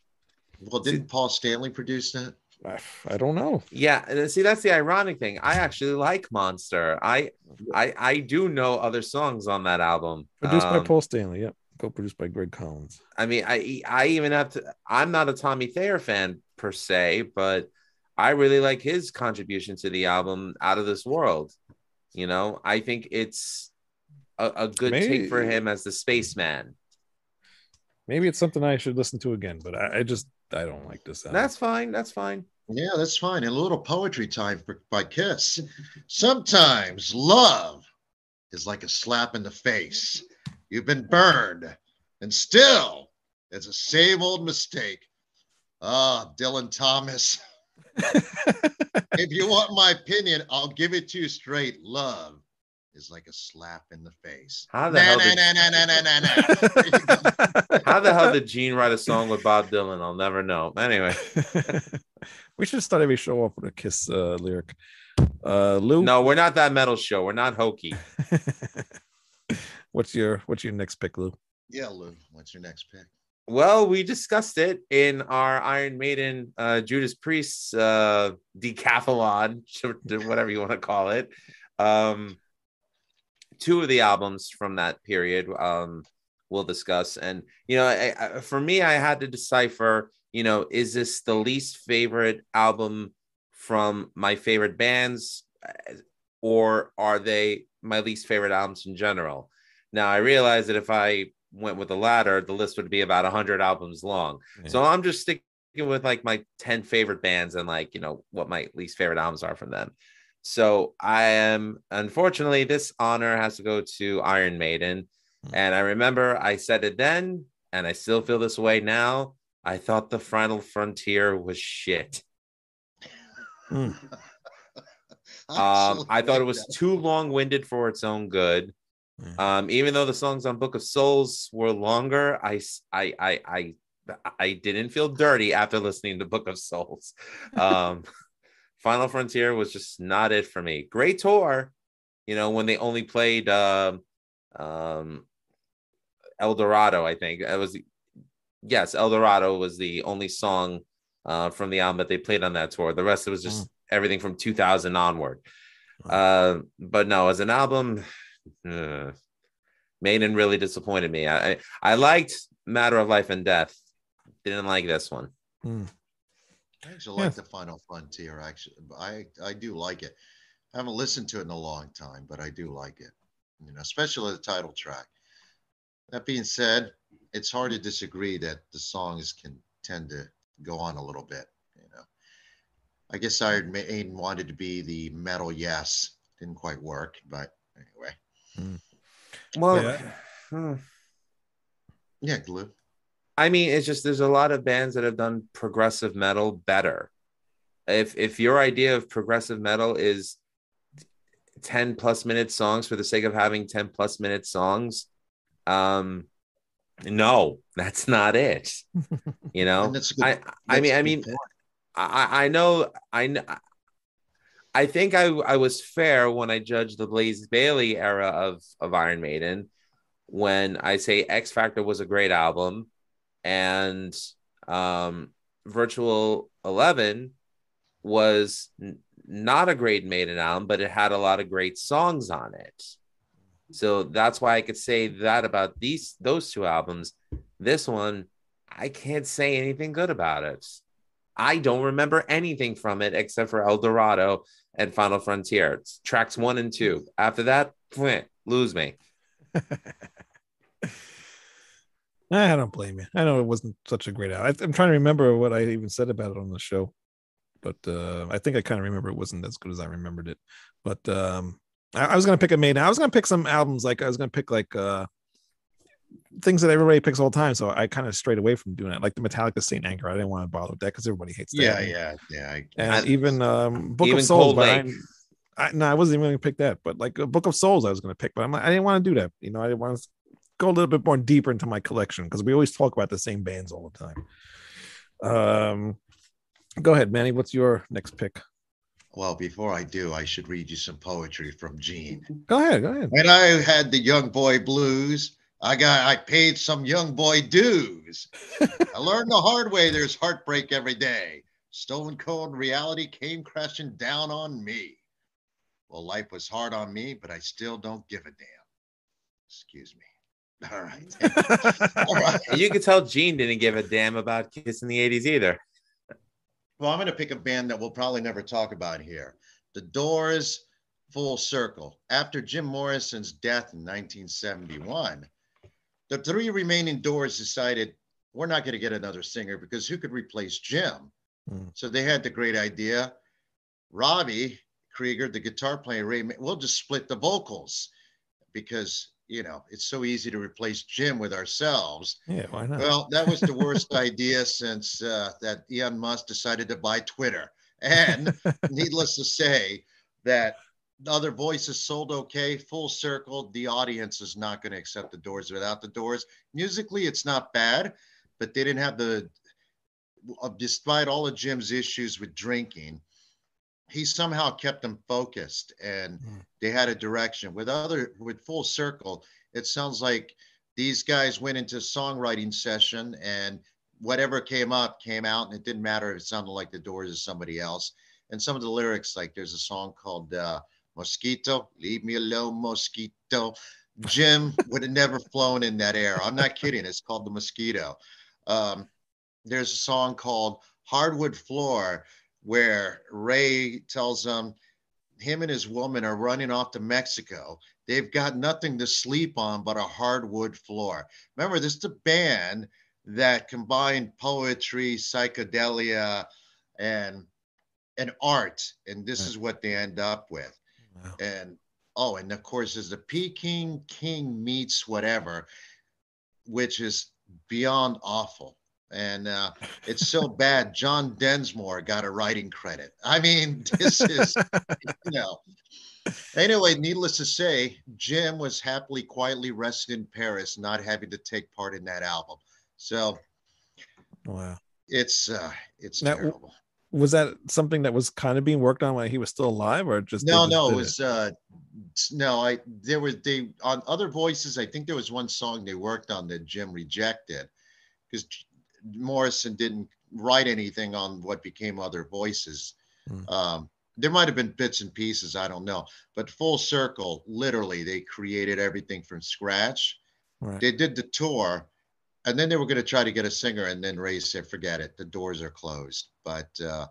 S3: Well, didn't Paul Stanley produce that?
S2: I, I don't know.
S1: Yeah, and see that's the ironic thing. I actually like Monster. I I I do know other songs on that album.
S2: Produced by
S1: Um,
S2: Paul Stanley. Yep. Co-produced by Greg Collins.
S1: I mean, I I even have to. I'm not a Tommy Thayer fan per se, but I really like his contribution to the album "Out of This World." You know, I think it's a, a good take for him as the spaceman.
S2: Maybe it's something I should listen to again, but I, I just I don't like this album.
S1: That's fine. That's fine.
S3: Yeah, that's fine. And a little poetry time for, by Kiss. Sometimes love is like a slap in the face. You've been burned, and still it's the same old mistake. Ah, Dylan Thomas. if you want my opinion, I'll give it to you straight. Love is like a slap in the face.
S1: How the
S3: Na,
S1: hell
S3: na,
S1: did-. How the hell did Gene write a song with Bob Dylan? I'll never know. Anyway,
S2: we should start every show off with a kiss uh, lyric. Uh, Lou,
S1: no, we're not that metal show. We're not hokey.
S2: What's your what's your next pick, Lou?
S3: Yeah, Lou, what's your next pick?
S1: Well, we discussed it in our Iron Maiden uh, Judas Priest uh, decathlon, whatever you want to call it. Um, two of the albums from that period um, we'll discuss. And, you know, I, I, for me, I had to decipher, you know, is this the least favorite album from my favorite bands uh, or are they my least favorite albums in general? Now, I realize that if I went with the latter, the list would be about 100 albums long. So I'm just sticking with like my 10 favorite bands and like, you know, what my least favorite albums are from them. So I am, unfortunately, this honor has to go to Iron Maiden. And I remember I said it then, and I still feel this way now. I thought the Final Frontier was shit. Um, I thought it was too long winded for its own good.
S2: Mhm.
S1: Um, even though the songs on Book of Souls were longer, I I I I didn't feel dirty after listening to Book of Souls. Um, Final Frontier was just not it for me. Great tour, you know, when they only played um, um, El Dorado, I think it was. Yes, El Dorado was the only song uh, from the album that they played on that tour. The rest it was just everything from 2000 onward. Uh, but no, as an album, uh, Maiden really disappointed me. I, I I liked Matter of Life and Death. Didn't like this one.
S2: Hmm.
S3: I actually like the Final Frontier. Actually, I I do like it. I haven't listened to it in a long time, but I do like it. You know, especially the title track. That being said, it's hard to disagree that the songs can tend to go on a little bit. You know, I guess Iron Maiden wanted to be the metal yes, didn't quite work, but anyway,
S1: Well,
S2: Yeah.
S1: hmm.
S3: yeah, glue.
S1: I mean, it's just there's a lot of bands that have done progressive metal better. If if your idea of progressive metal is 10 plus minute songs for the sake of having 10 plus minute songs, um no, that's not it. You know,
S3: And that's a good-
S1: I I mean
S3: That's a
S1: I
S3: good
S1: mean. I I know I kn- I think I I was fair when I judged the Blaze Bayley era of of Iron Maiden when I say X Factor was a great album and um Virtual 11 was n- not a great Maiden album but it had a lot of great songs on it. So that's why I could say that about these those two albums. This one, I can't say anything good about it. I don't remember anything from it except for El Dorado and Final Frontier. It's tracks one and two. After that, lose me.
S2: I don't blame you. I know it wasn't such a great album. I'm trying to remember what I even said about it on the show, but uh, I think I kind of remember it wasn't as good as I remembered it. But um, I, I was gonna pick a maiden. I was gonna pick some albums like I was gonna pick like uh, things that everybody picks all the time. So I kind of strayed away from doing it, like the Metallica Saint Anger. I didn't want to bother with that because everybody hates that.
S3: Yeah, yeah, yeah. I,
S2: and
S1: I-
S2: even um, Book
S1: even
S2: of Souls.
S1: Cold
S2: But I, I, no, I wasn't even going to pick that. But like a Book of Souls, I was going to pick, but I'm like, I didn't want to do that. You know, I didn't want to go a little bit more deeper into my collection because we always talk about the same bands all the time. Um, go ahead, Manny. What's your next pick?
S3: well, before I do, I should read you some poetry from Gene.
S2: Go ahead. Go ahead.
S3: When I had the young boy blues, I got I paid some young boy dues. I learned the hard way there's heartbreak every day. Stolen cold reality came crashing down on me. Well, life was hard on me, but I still don't give a damn. Excuse me. All right. All right.
S1: You could tell Gene didn't give a damn about Kiss in the 80s either.
S3: Well, I'm going to pick a band that we'll probably never talk about here. The Doors, Full Circle. After Jim Morrison's death in 1971, the three remaining Doors decided we're not going to get another singer because who could replace Jim?
S2: Hmm.
S3: So they had the great idea. Robbie Krieger, the guitar player, Ray, we'll just split the vocals because you know it's so easy to replace Jim with ourselves.
S2: Yeah, why not?
S3: Well, that was the worst idea since uh, that Elon Musk decided to buy Twitter. And needless to say, that other voices sold okay, full circle. The audience is not going to accept the doors without the doors. Musically, it's not bad, but they didn't have the, uh, despite all of Jim's issues with drinking, he somehow kept them focused and
S2: Mm.
S3: they had a direction. With other, with full circle, it sounds like these guys went into songwriting session and whatever came up came out and it didn't matter if it sounded like the doors or somebody else and some of the lyrics like there's a song called uh, mosquito leave me alone mosquito. Jim would have never flown in that air. I'm not kidding. It's called the mosquito. Um, there's a song called hardwood floor where ray tells them him and his woman are running off to mexico. They've got nothing to sleep on but a hardwood floor. Remember this is a band that combined poetry, psychedelia, and and art, and this is what they end up with.
S2: Wow.
S3: And oh, and of course, there's the Peking King meets whatever, which is beyond awful. And uh, it's so bad. John Densmore got a writing credit. I mean, this is, you know. Anyway, needless to say, Jim was happily, quietly resting in Paris, not having to take part in that album. So
S2: Wow.
S3: it's uh it's
S2: Now,
S3: terrible.
S2: Was that something that was kind of being worked on while he was still alive, or just
S3: No, no, it was uh no, I there was they on other voices, I think there was one song they worked on that Jim rejected because Morrison didn't write anything on what became other voices.
S2: Hmm.
S3: Um there might have been bits and pieces, I don't know. But full circle, literally, they created everything from scratch.
S2: Right.
S3: They did the tour, and then they were going to try to get a singer, and then Ray said, "Forget it. The doors are closed." But uh,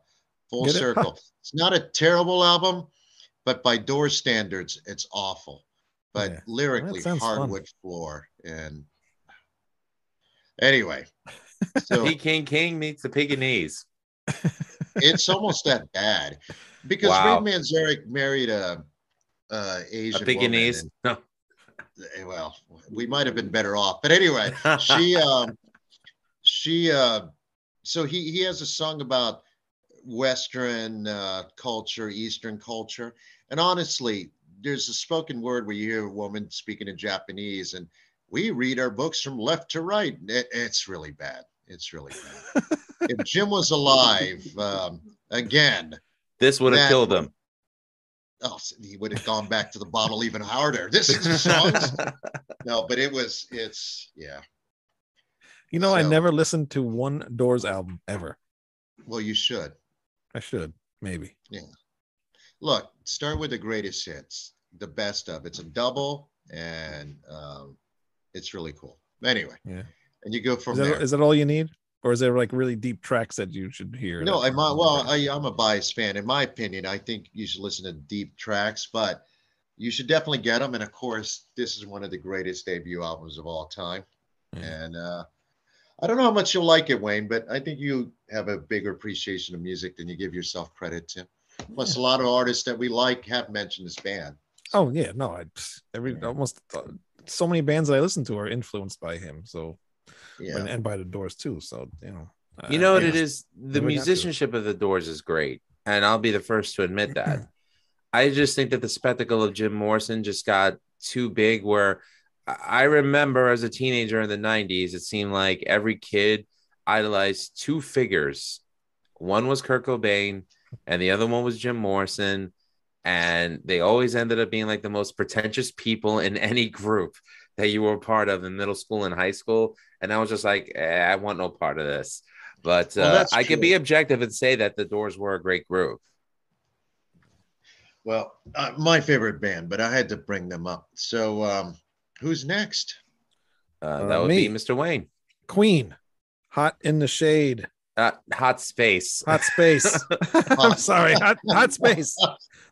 S3: full
S2: Get it?
S3: circle. It's not a terrible album, but by door standards, it's awful. But
S2: Yeah.
S3: lyrically,
S2: sounds fun.
S3: hardwood floor. And anyway, so
S1: Peking King King meets the Pekingese.
S3: it's almost that bad because
S1: Wow.
S3: Ray Manzarek married a, a
S1: A
S3: Asian
S1: Pekingese.
S3: woman.
S1: No.
S3: And, well, we might have been better off. But anyway, she um she uh so he he has a song about western uh culture eastern culture and honestly there's a spoken word where you hear a woman speaking in japanese and we read our books from left to right It- it's really bad it's really bad if jim was alive um again
S1: This would have killed him.
S3: Oh he would have gone back to the bottle even harder this is the songs no but it was it's yeah
S2: You know, I never listened to one Doors album ever.
S3: well you should
S2: I should maybe. Yeah.
S3: Look, start with the greatest hits, the best of. It's a double, and um, it's really cool. Anyway,
S2: Yeah.
S3: and you go from
S2: Is that,
S3: there.
S2: is that all you need, or is there like really deep tracks that you should hear?
S3: No,
S2: that-
S3: I might. Well, I, I'm a biased fan. In my opinion, I think you should listen to deep tracks, but you should definitely get them. And of course, this is one of the greatest debut albums of all time.
S2: Yeah.
S3: And uh, I don't know how much you'll like it, Wayne, but I think you have a bigger appreciation of music than you give yourself credit to. Plus, a lot of artists that we like have mentioned this band.
S2: Oh yeah, no, I every
S3: Yeah.
S2: almost uh, so many bands that I listen to are influenced by him. So
S3: Yeah.
S2: and, and by the Doors too. So you know,
S1: You
S2: uh,
S1: know what
S2: yeah.
S1: it is? The
S2: Never got to it.
S1: musicianship of the Doors is great, and I'll be the first to admit that. I just think that the spectacle of Jim Morrison just got too big. Where I I remember as a teenager in the '90s, it seemed like every kid idolized two figures. One was Kurt Cobain, and the other one was Jim Morrison. And they always ended up being like the most pretentious people in any group that you were a part of in middle school and high school. And I was just like, eh, I want no part of this. But
S3: Well,
S1: uh,
S3: that's
S1: I can be objective and say that the Doors were a great group.
S3: Well, uh, my favorite band, but I had to bring them up. So, um, who's next?
S1: Uh,
S2: Uh,
S1: that would
S2: me.
S1: be Mr. Wayne.
S2: Queen, hot in the shade,
S1: Uh, hot space.
S2: hot space. I'm sorry, hot hot space.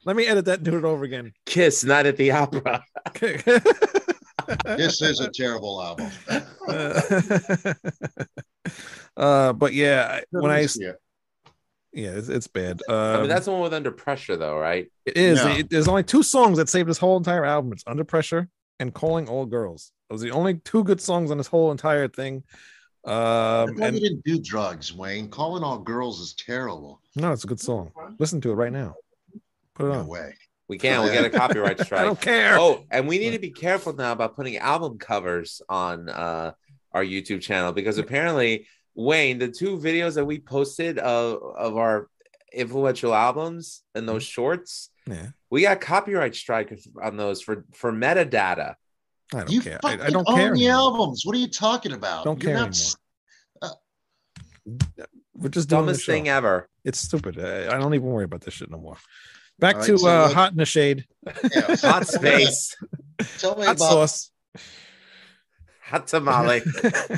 S2: Let me edit that and do it over again.
S1: Kiss, not at the opera.
S3: This is a terrible album.
S2: uh, but yeah, I- when I
S3: Yeah.
S2: yeah, it's, it's bad. Um,
S1: I mean, that's the one with Under Pressure, though, right?
S2: it is.
S3: No.
S2: It- there's only two songs that saved this whole entire album. It's Under Pressure and Calling All Girls. Those are the only two good songs on this whole entire thing. Um,
S3: Why you didn't do drugs, Wayne? Calling all girls is terrible.
S2: no, it's a good song. Listen to it right now. Put it
S3: No
S2: on.
S3: way.
S1: We can't. We get a copyright strike.
S2: I
S1: strike.
S2: don't care.
S1: Oh, and we need to be careful now about putting album covers on uh, our YouTube channel because apparently, Wayne, the two videos that we posted of, of our influential albums and those shorts,
S2: Yeah,
S1: we got copyright strike on those for for metadata.
S2: I don't
S3: You
S2: care. I,
S3: fucking
S2: I don't
S3: own
S2: care.
S3: the
S2: anymore.
S3: albums. What are you talking about?
S2: Don't
S3: You're
S2: care
S3: not s-
S2: We're just doing the
S1: Dumbest thing ever.
S2: It's stupid. I, I don't even worry about this shit no more. Back
S3: All right,
S2: to
S3: so
S2: uh, hot in the shade,
S3: Yeah.
S1: Hot space,
S3: Tell me
S2: hot
S3: about
S2: sauce.
S1: hot tamale.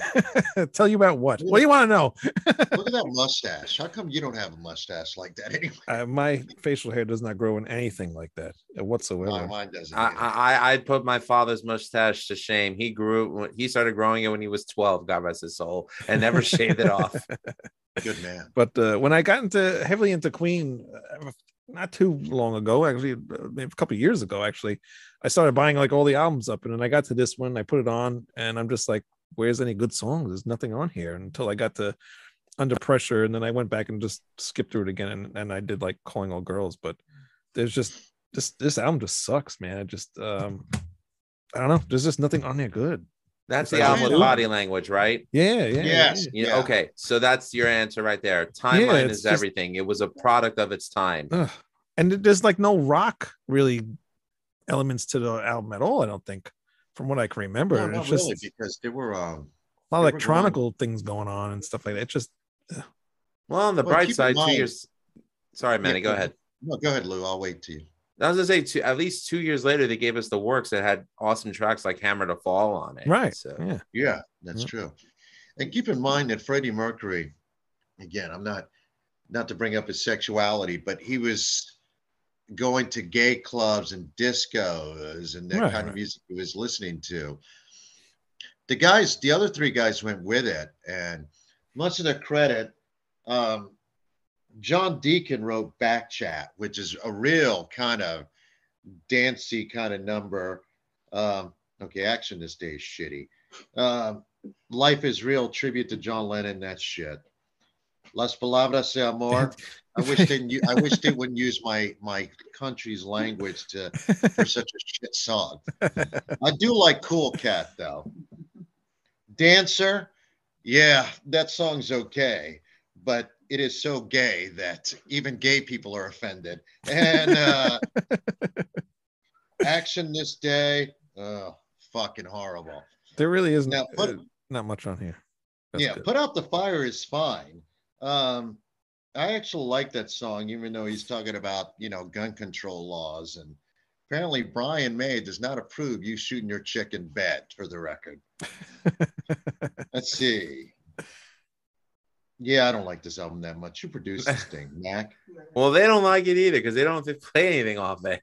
S2: Tell you about what? What do you want to know?
S3: look at that mustache. How come you don't have a mustache like that anyway?
S2: Uh, my facial hair does not grow in anything like that whatsoever.
S3: No, mine doesn't.
S1: I,
S3: either.
S1: I I put my father's mustache to shame. He grew he started growing it when he was 12, God rest his soul, and never shaved it off.
S3: Good man.
S2: but uh, when I got into heavily into Queen, uh, not too long ago, actually, a couple years ago, actually, I started buying like all the albums up, and then I got to this one, I put it on, and I'm just like, "Where's any good songs? There's nothing on here." Until I got to Under Pressure, and then I went back and just skipped through it again, and, and I did like Calling All Girls, but there's just this this album just sucks, man. It just um, I don't know. There's just nothing on there good.
S1: That's the album with body language, right?
S2: Yeah, yeah,
S3: Yes.
S1: You
S3: Yeah.
S1: Okay, so that's your answer right there. Timeline
S2: it's
S1: is
S2: just-
S1: everything. It was a product of its time.
S2: Ugh. And there's like no rock really elements to the album at all. I don't think, from what I can remember.
S3: No,
S2: it's just
S3: really, because there were um
S2: a lot of
S3: they were
S2: electronical things going on and stuff like that. It's just
S1: Well, on the
S3: Well,
S1: bright
S3: keep in
S1: side, two years. Sorry, Manny,
S3: Yeah,
S1: go
S3: go
S1: ahead.
S3: no, go ahead, Lou. I'll wait to you.
S1: I was gonna say, two, at least two years later, they gave us the works that had awesome tracks like "Hammer to Fall" on it.
S2: right.
S1: So
S2: Yeah.
S3: Yeah, that's
S2: Yeah.
S3: true. And keep in mind that Freddie Mercury, again, I'm not not to bring up his sexuality, but he was going to gay clubs and discos and that
S2: Right,
S3: kind
S2: right.
S3: of music he was listening to. The guys, the other three guys went with it, and much of the credit, um, John Deacon wrote Back Chat, which is a real kind of dancey kind of number. Um, okay, action this day is shitty. Um, Life is Real tribute to John Lennon. That's shit. Las palabras de amor. I wish they knew, I wish they wouldn't use my my country's language to for such a shit song. I do like Cool Cat though. Dancer, yeah, that song's okay, but it is so gay that even gay people are offended. And uh, Action this day, oh, fucking horrible.
S2: There really isn't
S3: Now, put-
S2: uh, not much on here. That's
S3: yeah,
S2: good.
S3: put out the fire is fine. Um, I actually like that song, even though he's talking about you know gun control laws and Apparently, Brian May does not approve you shooting your chick in bed, for the record. Let's see. Yeah, I don't like this album that much. Who produced this thing, Mac?
S1: Well, they don't like it either because they don't have to play anything off it.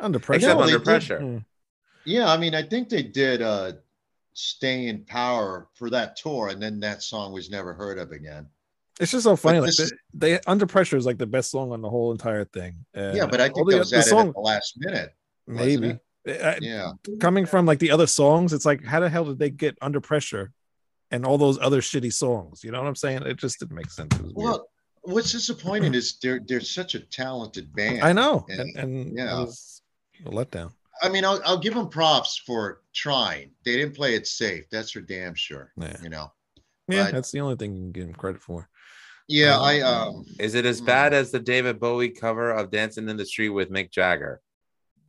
S2: Under pressure.
S1: Except
S3: No,
S1: under
S3: they did-
S1: pressure.
S2: Hmm.
S3: Yeah, I mean, I think they did uh Staying Power for that tour, and then that song was never heard of again.
S2: It's just so funny. Like
S3: this
S2: they, they under pressure is like the best song on the whole entire thing. And
S3: yeah, but I think
S2: the,
S3: that was
S2: the
S3: added
S2: song
S3: at the last minute.
S2: maybe I-
S3: Yeah.
S2: coming from like the other songs. It's like how the hell did they get under pressure and all those other shitty songs? You know what I'm saying? It just didn't make sense. It was weird.
S3: Well, what's disappointing is they're they're such a talented band.
S2: I know,
S3: and-
S2: and, and
S3: yeah.
S2: it was a letdown.
S3: I mean, I'll, I'll give them props for trying. They didn't play it safe. That's for damn sure.
S2: Yeah,
S3: You know.
S2: yeah,
S3: But-
S2: that's the only thing you can give them credit for.
S3: Yeah,
S2: Um,
S3: I um.
S1: Is it as
S3: Hmm.
S1: bad as the David Bowie cover of Dancing in the Street with Mick Jagger?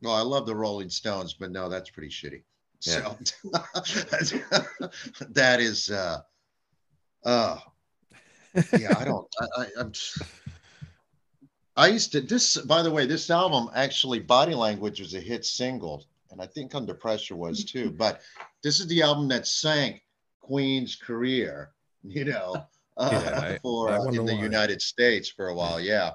S3: Well, I love the Rolling Stones, but no, that's pretty shitty. So that is uh uh yeah, I don't I, I I'm I used to this by the way, this album actually Body Language was a hit single, and I think Under Pressure was too, but this is the album that sank Queen's career, you know, uh,
S2: Yeah, I-
S3: for uh, in the. United States for a while, yeah.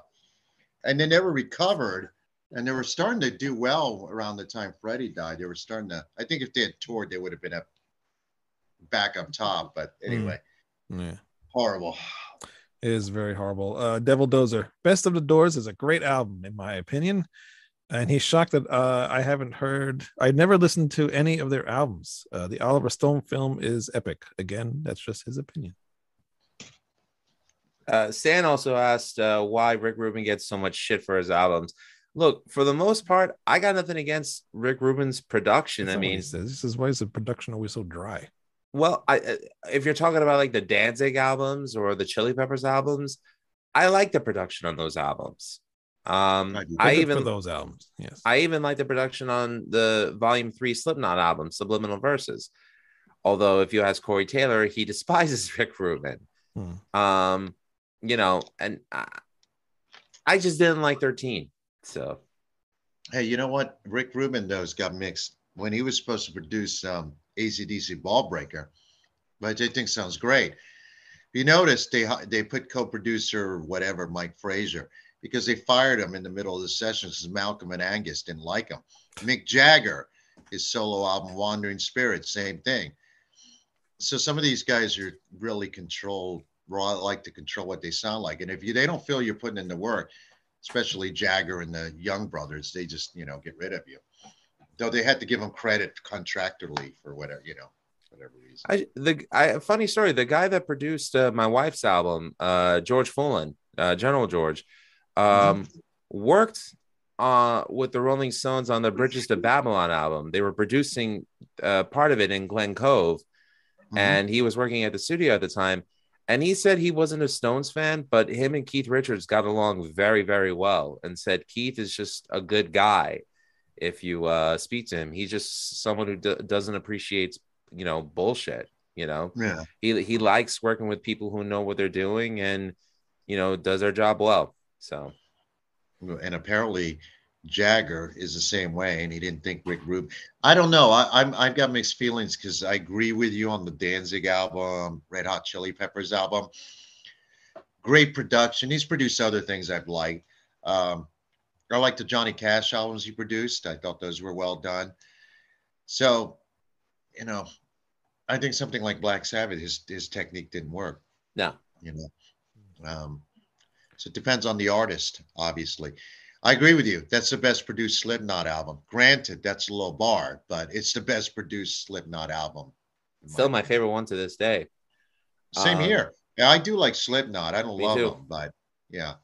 S3: And they never recovered and they were starting to do well around the time Freddie died. They were starting to. I think if they had toured, they would have been up back up top. But
S2: Hmm.
S3: anyway,
S2: Yeah.
S3: horrible.
S2: It is very horrible. Uh, Devil Dozer, Best of the Doors is a great album in my opinion, and he's shocked that uh, I haven't heard. I never listened to any of their albums. Uh, the Oliver Stone film is epic. Again, that's just his opinion.
S1: Uh, Stan also asked uh, why Rick Rubin gets so much shit for his albums. Look, for the most part, I got nothing against Rick Rubin's production.
S2: That's
S1: I mean,
S2: this is why is the production always so dry?
S1: well, I if you're talking about like the Danzig albums or the Chili Peppers albums, I like the production on those albums. Um,
S3: I.
S1: I even
S2: those albums. Yes.
S1: I even like the production on the Volume Three Slipknot album, Subliminal Verses. Although, if you ask Corey Taylor, he despises Rick Rubin.
S2: Hmm.
S1: Um, you know, and I, I just didn't like 13. So
S3: Hey, you know what? Rick Rubin those got mixed when he was supposed to produce um, ACDC Ball Breaker, which I think sounds great. You notice they they put co-producer whatever Mike Fraser because they fired him in the middle of the session because Malcolm and Angus didn't like him. Mick Jagger, his solo album Wandering Spirit, same thing. So some of these guys are really controlled, raw, like to control what they sound like, and if you they don't feel you're putting in the work, especially Jagger and the Young Brothers, they just you know get rid of you. Though they had to give them credit contractually for whatever you know, whatever reason.
S1: I the I funny story. The guy that produced uh, my wife's album, uh, George Fullen, uh, General George, um, worked uh, with the Rolling Stones on the Bridges to Babylon album. They were producing uh, part of it in Glen Cove,
S3: Mhm.
S1: and he was working at the studio at the time. And he said he wasn't a Stones fan, but him and Keith Richards got along very, very well. And said Keith is just a good guy. If you uh, speak to him, he's just someone who d- doesn't appreciate, you know, bullshit. You know,
S3: yeah,
S1: he he likes working with people who know what they're doing and, you know, does their job well. So
S3: and apparently Jagger is the same way, and he didn't think Rick Rubin. I don't know. I, I'm I've got mixed feelings because I agree with you on the Danzig album, Red Hot Chili Peppers album. Great production. He's produced other things I've liked. Um, I like the Johnny Cash albums he produced. I thought those were well done. So, you know, I think something like Black Sabbath, his his technique didn't work.
S1: no,
S3: You know, um, so it depends on the artist, obviously. I agree with you. That's the best produced Slipknot album. Granted, that's a low bar, but it's the best produced Slipknot album. in
S1: still my
S3: opinion.
S1: favorite one to this day.
S3: Same
S1: um,
S3: here. Yeah, I do like Slipknot. I don't love
S1: too.
S3: them, but yeah.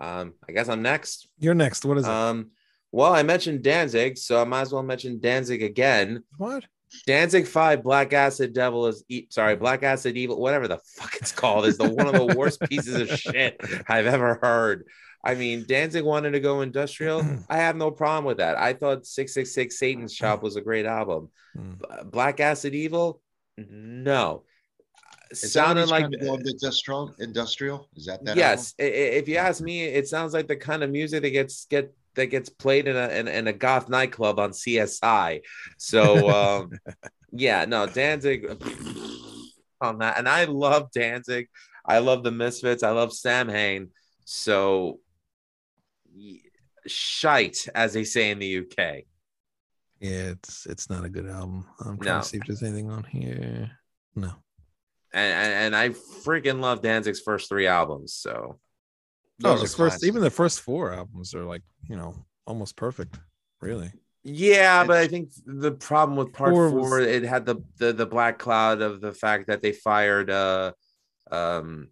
S1: Um, I guess I'm next.
S2: You're next. What is it?
S1: Um, well, I mentioned Danzig, so I might as well mention Danzig again.
S2: what?
S1: Danzig Five, Black Acid Devil is e- sorry, Black Acid Evil, whatever the fuck it's called, is the one of the worst pieces of shit I've ever heard. I mean, Danzig wanted to go industrial. I have no problem with that. I thought 666 Satan's Shop was a great album.
S2: Hmm.
S1: Black Acid Evil, no.
S3: Is that
S1: Sounded like
S3: trying to go industrial. Industrial is that that?
S1: yes. i- i- If you ask me, it sounds like the kind of music that gets get that gets played in a in, in a goth nightclub on CSI. So um, yeah, no, Danzig on that, and I love Danzig. I love the Misfits. I love Samhain. So y- shite, as they say in the UK.
S2: Yeah, it's it's not a good album. I'm trying
S1: No.
S2: to see if there's anything on here. No.
S1: And, and and I freaking love Danzig's first three albums. So
S2: No,
S3: Those
S2: the first even the first four albums are like, you know, almost perfect. Really.
S1: yeah, but I think the problem with part
S2: Four
S1: four,
S2: was-
S1: it had the, the the black cloud of the fact that they fired uh um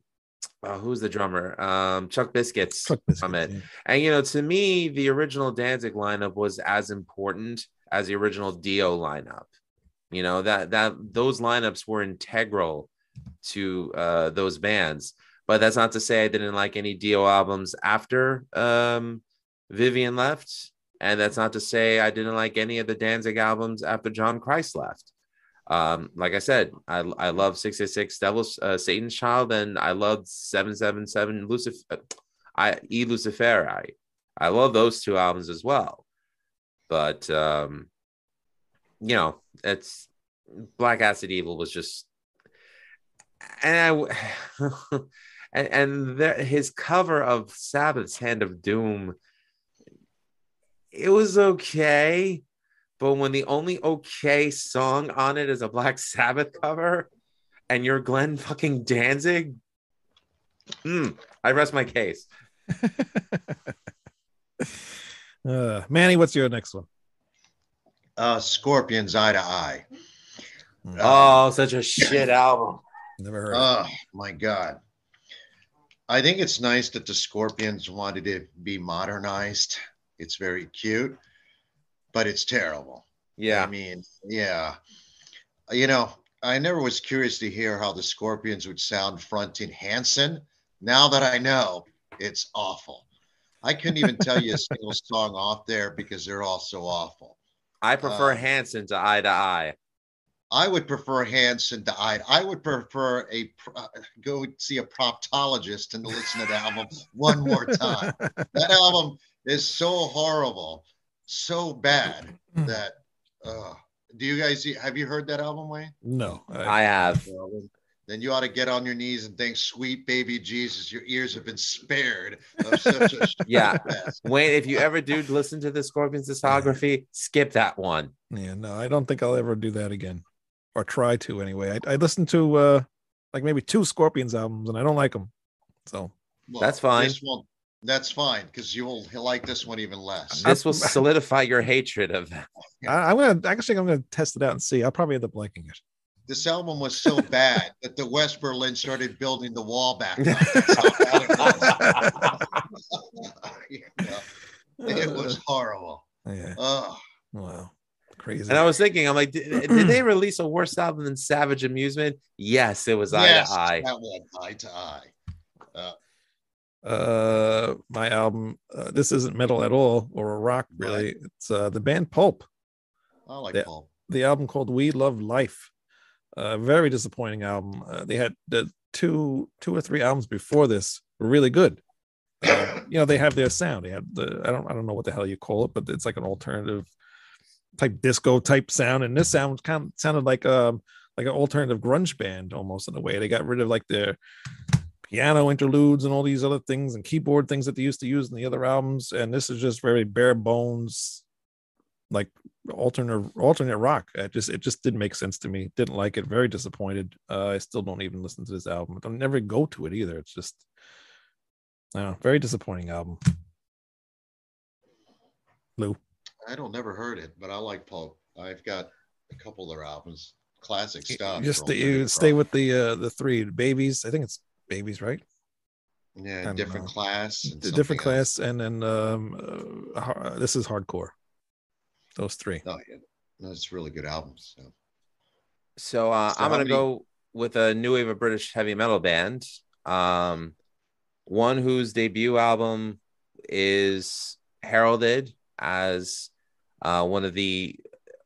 S1: uh, who's the drummer um Chuck Biscuits
S2: Truck
S1: from it.
S2: biscuits.
S1: And you know, to me, the original Danzig lineup was as important as the original Dio lineup. You know that that those lineups were integral to uh, those bands. But that's not to say I didn't like any Dio albums after um, Vivian left, and that's not to say I didn't like any of the Danzig albums after John Christ left. Um, like I said, I I love six six six Devil's uh, Satan's Child, and I loved seven seven seven Lucifer. I E Luciferi. I love those two albums as well. But um you know, it's Black Acid Evil was just and I and and there, his cover of Sabbath's Hand of Doom it was okay, but when the only okay song on it is a Black Sabbath cover and you're Glenn fucking Danzig, mm, I rest my case.
S2: Uh, Manny, what's your next one?
S3: Uh, Scorpions Eye to Eye.
S1: Oh, such a shit album.
S2: Never heard. of
S3: Oh my god. I think it's nice that the Scorpions wanted to be modernized. It's very cute, but it's terrible.
S1: Yeah.
S3: I mean, yeah. You know, I never was curious to hear how the Scorpions would sound fronting Hanson. Now that I know, it's awful. I couldn't even tell you a single song off there because they're all so awful.
S1: I prefer
S3: Uh,
S1: Hanson to Eye to Eye.
S3: I would prefer Hanson to Eye. I would prefer a uh, go see a proctologist and listen to the album one more time. That album is so horrible, so bad that. Uh, do you guys have you heard that album, Wayne?
S2: no. I,
S1: I have.
S3: Then, then you ought to get on your knees and thank sweet baby Jesus. Your ears have been spared of such a
S1: Yeah.
S3: mess.
S1: Wayne, if you ever do listen to the Scorpions discography, skip that one.
S2: yeah, no, I don't think I'll ever do that again, or try to anyway. I, I listened to uh like maybe two Scorpions albums, and I don't like them. So
S3: Well,
S1: That's fine.
S3: This won't, that's fine because you will like this one even less.
S1: This will solidify your hatred of them.
S2: I, I'm gonna actually I'm gonna test it out and see. I'll probably end up liking it.
S3: this album was so bad that the West Berlin started building the wall back up. That's it was. You know, it was horrible.
S2: Yeah.
S3: Ugh.
S2: Wow. Crazy.
S1: And I was thinking, I'm like, did, did they release a worse album than Savage Amusement? Yes, it was Eye to Eye.
S3: that one, eye to eye.
S2: uh my album uh, this isn't metal at all or a rock really. It's uh the band pulp.
S3: I like
S2: Yeah.
S3: Paul.
S2: the album called we love life. Uh very disappointing album. Uh, they had the two two or three albums before this were really good. Uh, you know they have their sound. They have the i don't i don't know what the hell you call it but it's like an alternative type disco type sound. And this sound kind of sounded like um like an alternative grunge band almost in a way. They got rid of like their piano interludes and all these other things and keyboard things that they used to use in the other albums and this is just very bare bones like alternate alternate rock. It just it just didn't make sense to me. Didn't like it. Very disappointed. Uh, i still don't even listen to this album. I don't never go to it either. It's just I don't know, very disappointing album. Lou.
S3: I don't never heard it, but I like Pulp. I've got a couple of their albums, classic stuff.
S2: just the, you stay with the uh the three babies. I think it's babies right
S3: yeah,
S2: don't
S3: different
S2: know.
S3: class.
S2: different
S3: something else.
S2: class and then um uh, this is hardcore those three
S3: Oh yeah, that's really good albums. So.
S1: So uh,
S3: So
S1: I'm gonna
S3: many-
S1: go with a new wave of British heavy metal band. Um, one whose debut album is heralded as uh, one of the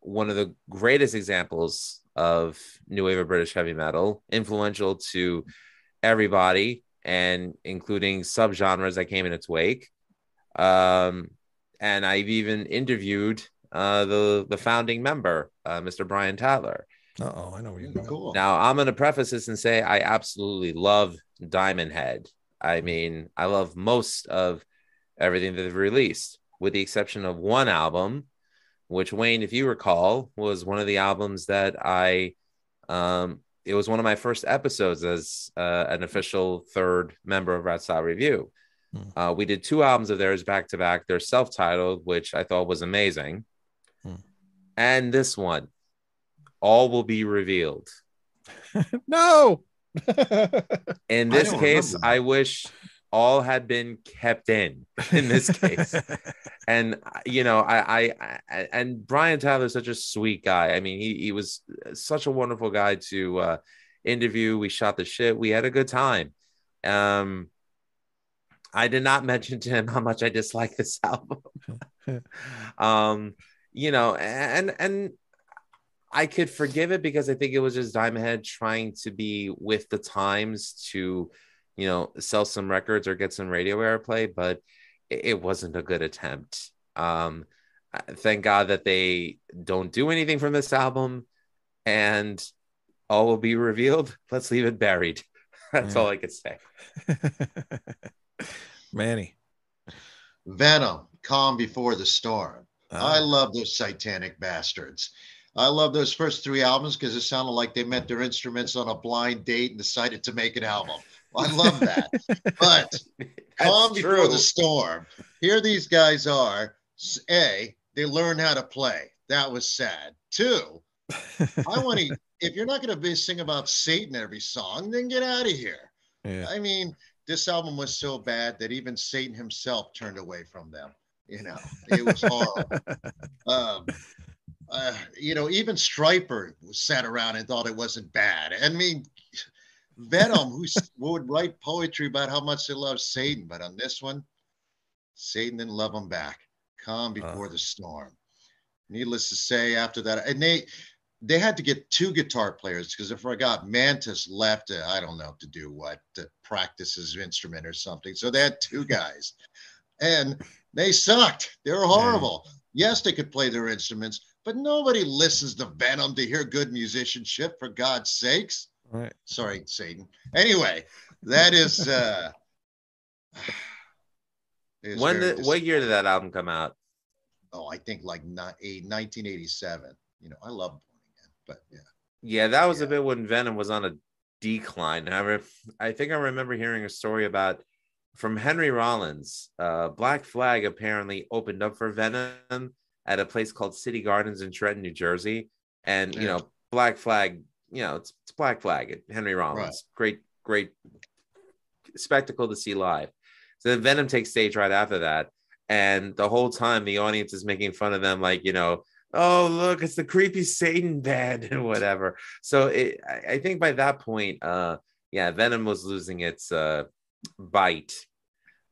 S1: one of the greatest examples of new wave of British heavy metal, influential to everybody and including subgenres that came in its wake. Um, and I've even interviewed uh, the the founding member, uh, Mr. Brian Tatler.
S2: Uh oh, I know where you're going.
S3: Cool.
S1: Now, I'm going to preface this and say I absolutely love Diamond Head. I mean, I love most of everything that they've released, with the exception of one album, which Wayne, if you recall, was one of the albums that I, um, it was one of my first episodes as uh, an official third member of Rat Salad Review.
S2: Hmm.
S1: Uh, we did two albums of theirs back to back. They're self titled, which I thought was amazing.
S2: Hmm.
S1: And this one, All Will Be Revealed.
S2: no.
S1: In this
S3: don't
S1: case. I wish all had been kept in in this case. and you know, I, I, I and Brian Tatler's such a sweet guy. I mean, he he was such a wonderful guy to uh, interview. We shot the shit. We had a good time. Um, I did not mention to him how much I dislike this album. um, you know, and and I could forgive it because I think it was just Diamond Head trying to be with the times to, you know, sell some records or get some radio airplay, but it, it wasn't a good attempt. Um, thank God that they don't do anything from this album, and all will be revealed. Let's leave it buried. That's
S2: Yeah.
S1: all I could say.
S2: Manny.
S3: Venom, Calm Before the Storm. I
S2: Uh,
S3: love those satanic bastards. I love those first three albums because it sounded like they met their instruments on a blind date and decided to make an album. I love that. but Calm
S1: That's
S3: Before
S1: true.
S3: the Storm. Here these guys are. A, they learn how to play. That was sad. Two, I want to. If you're not going to be sing about Satan every song, then get out of here.
S2: yeah.
S3: I mean, this album was so bad that even Satan himself turned away from them. You know, it was horrible. um, uh, you know, even Stryper sat around and thought it wasn't bad. I mean, Venom, who would write poetry about how much they love Satan, but on this one, Satan didn't love him back. Calm before
S2: Uh.
S3: the storm. Needless to say, after that, and they they had to get two guitar players because if I got Mantas left. Uh, I don't know to do what to practice his instrument or something. So they had two guys, and they sucked. They were horrible. Yes, they could play their instruments, but nobody listens to Venom to hear good musicianship. For God's sakes.
S2: All right.
S3: Sorry, Satan. Anyway, that is. uh is
S1: When
S3: very
S1: the,
S3: dis-
S1: what year did that album come out?
S3: Oh, I think like not, a 1987. You know, I love Born Again, but yeah.
S1: Yeah, that was a bit when Venom was on a decline. I, re- I think I remember hearing a story about from Henry Rollins. Uh, Black Flag apparently opened up for Venom at a place called City Gardens in Trenton, New Jersey. And, you know, Black Flag, you know, it's, it's Black Flag, Henry Rollins. Great, great spectacle to see live. So then Venom takes stage right after that. And the whole time the audience is making fun of them, like, you know, oh look it's the creepy satan band and whatever so it, I, I think by that point uh yeah venom was losing its uh bite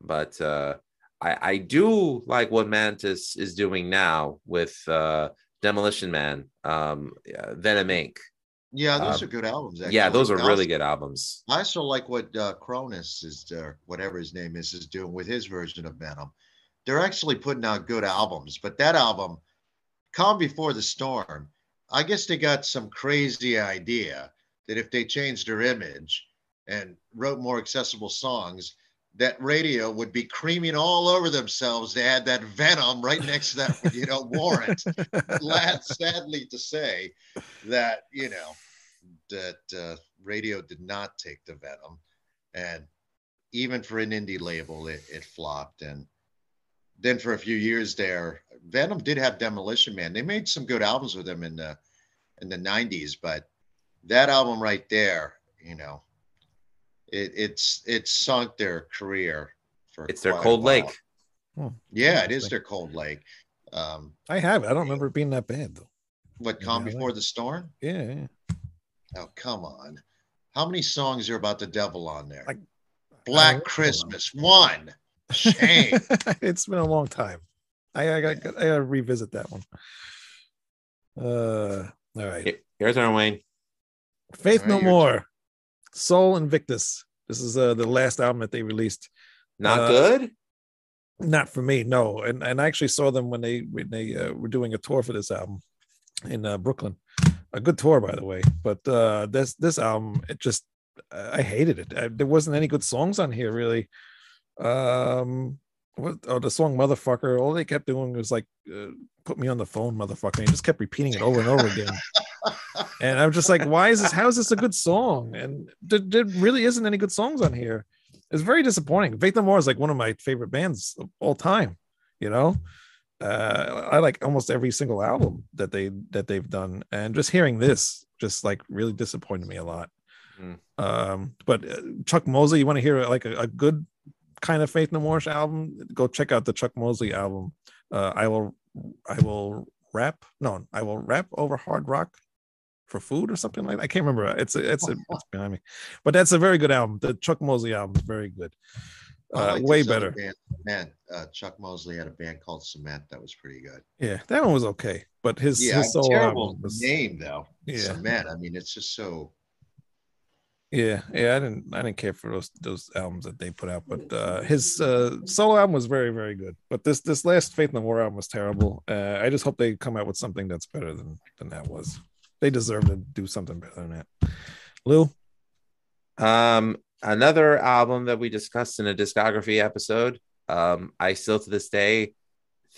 S1: but uh i i do like what Mantas is doing now with uh demolition man um venom inc
S3: Yeah, those
S1: Um,
S3: are good albums. Actually.
S1: yeah those are
S3: I
S1: really
S3: also-
S1: good albums
S3: I also like what uh, Cronos is, uh, whatever his name is, is doing with his version of Venom. They're actually putting out good albums, but that album, Calm Before the Storm, I guess they got some crazy idea that if they changed their image and wrote more accessible songs, that radio would be creaming all over themselves. They had that Venom right next to that, you know, warrant. Glad, sadly to say that, you know, that uh, radio did not take the Venom, and even for an indie label, it, it flopped. And then for a few years there, Venom did have Demolition Man. They made some good albums with them in the in the '90s, but that album right there, you know, it, it's it sunk their career. For
S1: it's their cold
S3: while.
S1: lake
S3: Yeah, it is their Cold Lake. Um,
S2: I have it. I don't remember it being that bad though.
S3: what
S2: Yeah,
S3: Calm
S2: maybe
S3: Before
S2: like-
S3: the Storm?
S2: Yeah. yeah.
S3: Oh, come on. How many songs are about the devil on there?
S2: Like-
S3: Black
S2: I-
S3: Christmas, one. Shame.
S2: it's been a long time. I I got I gotta revisit that one. Uh all right.
S1: Here- here's our wayne
S2: Faith
S3: All right,
S2: No
S3: your
S2: More. Sol Invictus. This is uh the last album that they released.
S1: not
S2: Uh,
S1: good
S2: Not for me, no. And and I actually saw them when they when they uh, were doing a tour for this album in uh, Brooklyn. A good tour, by the way. But uh, this this album, it just I hated it. I, there wasn't any good songs on here, really. Um, what? Oh, the song "Motherfucker." All they kept doing was like, uh, "Put me on the phone, motherfucker." And he just kept repeating it over and over again. and I'm just like, why is this? How is this a good song? And there, there really isn't any good songs on here. It's very disappointing. Faith No More is like one of my favorite bands of all time. You know, uh, I like almost every single album that they that they've done, and just hearing this just like really disappointed me a lot.
S1: Mm.
S2: Um, but uh, Chuck Mosley, you want to hear like a, a good kind of Faith No More album? Go check out the Chuck Mosley album. Uh, I will, I will rap. No, I will rap over hard rock for food or something like that. I can't remember. It's a, it's a, it's behind me, but that's a very good album. The Chuck Mosley album is very good.
S3: I
S2: Uh,
S3: like
S2: way better.
S3: Band, man, uh, Chuck Mosley had a band called Cement that was pretty good.
S2: Yeah, that one was okay, but his
S3: Yeah,
S2: his solo
S3: terrible
S2: album was
S3: name though.
S2: yeah,
S3: Cement. I mean, it's just so.
S2: yeah, yeah. I didn't I didn't care for those those albums that they put out, but uh, his uh, solo album was very very good. But this this last Faith No More album was terrible. Uh, I just hope they come out with something that's better than than that was. They deserve to do something better than that. Lou,
S1: Um, another album that we discussed in a discography episode. Um, I still to this day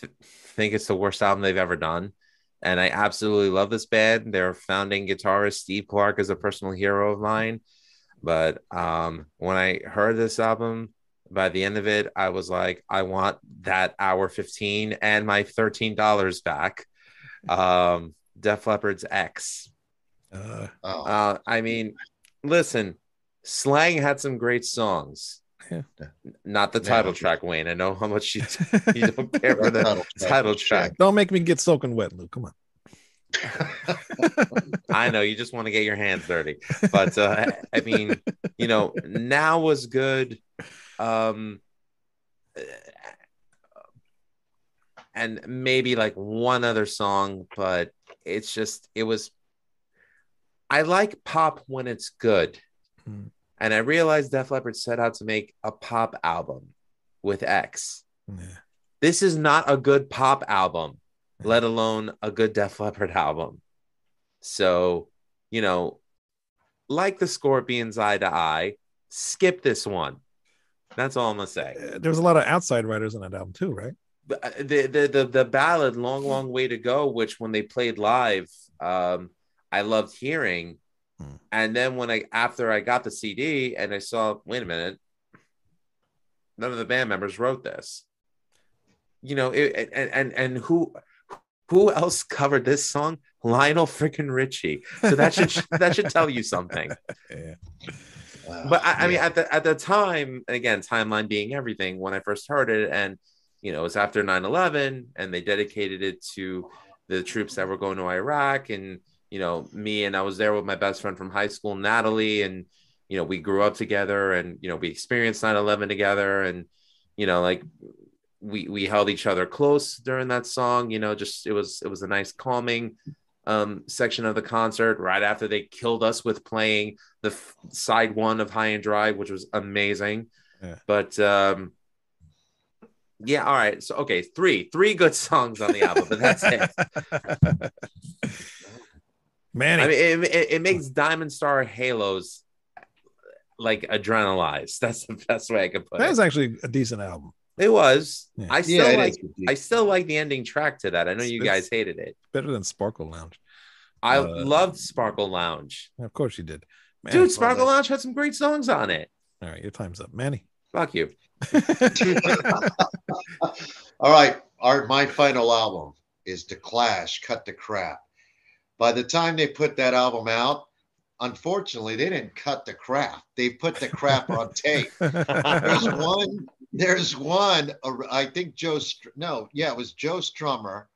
S1: th- think it's the worst album they've ever done, and I absolutely love this band. Their founding guitarist Steve Clark is a personal hero of mine. But um, when I heard this album, by the end of it, I was like, I want that hour 15 and my $13 back. Um, Def Leppard's X.
S2: uh,
S3: Oh,
S1: Uh, I mean, listen, Slang had some great songs.
S2: Yeah.
S1: Not the
S3: Yeah.
S1: title track, Wayne. I know how much you, you don't care for the title track.
S2: don't make me get soaking wet, Lou. Come on.
S1: I know you just want to get your hands dirty, but uh, I mean, you know, now was good. Um, and maybe like one other song, but it's just it was. I like pop when it's good,
S2: Hmm.
S1: And I realized Def Leppard set out to make a pop album with X.
S2: Yeah.
S1: This is not a good pop album, let alone a good Def Leppard album. So, you know, like the Scorpions eye to eye, skip this one. That's all I'm gonna say.
S2: Uh, There was a lot of outside writers on that album too, right?
S1: The the the the, the ballad "Long Long Way to Go," which when they played live, um, I loved hearing.
S2: Hmm.
S1: And then when I after I got the CD and I saw, wait a minute, none of the band members wrote this. You know, it, and and and who who else covered this song? Lionel freaking Richie. So that should that should tell you something.
S2: Yeah.
S3: Wow.
S1: But I, I mean, at the at the time, and again, timeline being everything. When I first heard it, and you know, it was after 9-11, and they dedicated it to the troops that were going to Iraq, and you know, me and I was there with my best friend from high school, Natalie, and you know, we grew up together, and you know, we experienced 9-11 together, and you know, like we we held each other close during that song. You know, just it was it was a nice calming um section of the concert right after they killed us with playing the f- side one of high and dry which was amazing
S2: Yeah.
S1: but um yeah all right so okay three three good songs on the album but that's it
S2: Manny,
S1: i mean it, it, it makes diamond star halos like adrenalized that's the best way i could put
S2: that
S1: it
S2: was actually a decent album.
S1: it was
S2: Yeah.
S1: i still
S3: it
S1: like i still like the ending track to that i know you guys hated it
S2: Better than Sparkle Lounge.
S1: i
S2: Uh,
S1: loved sparkle lounge
S2: Of course you did. Man,
S1: dude sparkle
S2: that-
S1: lounge had some great songs on it
S2: All right, your time's up, Manny.
S1: fuck you
S3: All right, our my final album is The Clash, Cut the Crap. By the time they put that album out, unfortunately, they didn't cut the crap. They put the crap on tape. There's one. There's one. I think Joe. Str- No, yeah, it was Joe Strummer,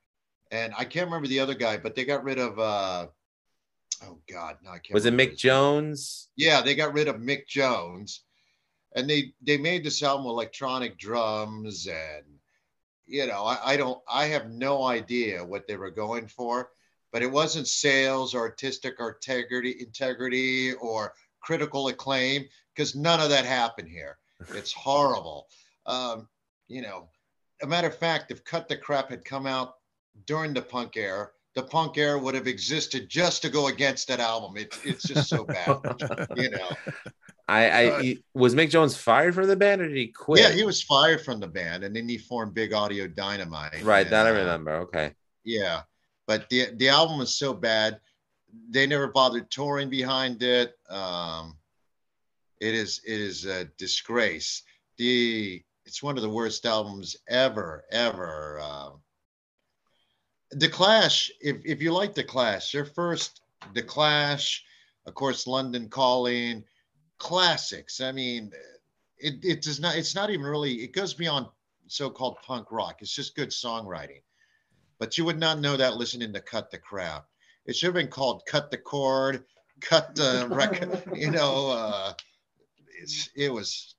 S3: and I can't remember the other guy, but they got rid of. uh Oh God, no, I can't.
S1: Was it Mick
S3: his name.
S1: Jones?
S3: Yeah, they got rid of Mick Jones, and they they made this album with electronic drums and you know I, I don't I have no idea what they were going for, but it wasn't sales or artistic integrity integrity or critical acclaim because none of that happened here. It's horrible. Um, you know, a matter of fact, if Cut the Crap had come out during the punk era, the punk era would have existed just to go against that album. It's it's just so bad, you know.
S1: I, I he- was Mick Jones fired from the band or did he quit?
S3: Yeah, he was fired from the band, and then he formed Big Audio Dynamite.
S1: right. That I
S3: uh,
S1: remember. Okay.
S3: Yeah, but the the album was so bad, they never bothered touring behind it. Um, it is it is a disgrace. The it's one of the worst albums ever ever. Um, the Clash, if if you like the Clash, their first the Clash, of course, London Calling, classics. I mean, it it does not. It's not even really. It goes beyond so-called punk rock. It's just good songwriting but you would not know that listening to Cut the Crap. It should have been called Cut the Cord, Cut the Record. You know, uh, it's, it was,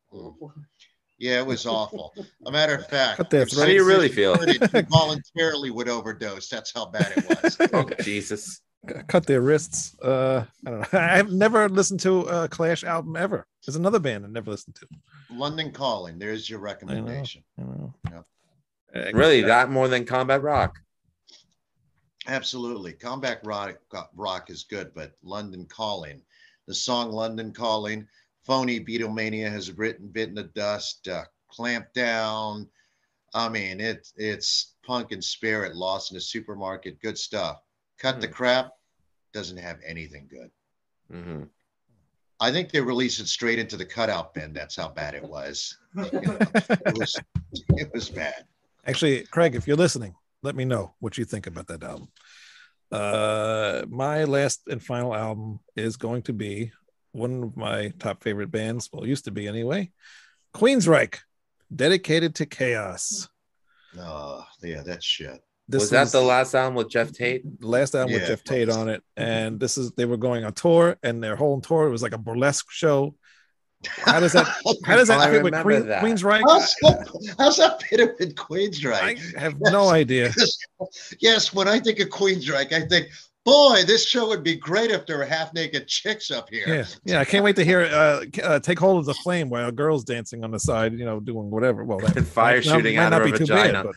S3: yeah, it was awful. A matter of fact,
S2: Cut their
S3: if
S2: throats.
S1: How do you really feel?
S3: Vicious heard it, he voluntarily would overdose. That's how bad it was.
S1: Oh Jesus.
S2: cut their wrists. Uh, I don't know. I've never listened to a Clash album ever. There's another band I never listened to.
S3: London Calling. There's your recommendation.
S2: I don't know.
S3: Yep.
S2: Uh,
S1: Really, that more than Combat Rock.
S3: Absolutely. Combat rock, rock is good, but London Calling, the song London Calling, Phony Beatlemania has written Bitten the Dust, uh, Clamp Down. I mean, it, it's punk and spirit, lost in a supermarket, good stuff. Cut the crap doesn't have anything good.
S1: hmm
S3: I think they released it straight into the cutout bin. That's how bad it was. You know, it was it was bad.
S2: Actually, Craig, if you're listening, let me know what you think about that album. Uh, my last and final album is going to be one of my top favorite bands. Well, used to be anyway. Queensryche, dedicated to chaos.
S3: Oh, yeah, that shit.
S2: This
S1: was that the last album with Geoff Tate?
S2: last album with
S3: Geoff
S2: Tate on it? And this is they were going on tour, and their whole tour was like a burlesque show. How does that? How does
S1: I
S2: that fit with
S1: remember
S2: Queen,
S1: that.
S2: Queensryche?
S3: How's that, how's that fit with Queensryche?
S2: I have no idea.
S3: yes, when I think of Queen's Queensryche, I think, boy, this show would be great if there were half naked chicks up here.
S2: Yeah, yeah. I can't wait to hear uh, uh take hold of the flame while girls dancing on the side, you know, doing whatever. Well, that
S1: And fire
S2: might-
S1: shooting
S2: might
S1: out
S2: not
S1: of
S2: be
S1: her
S2: too bad,
S1: vagina.
S2: but,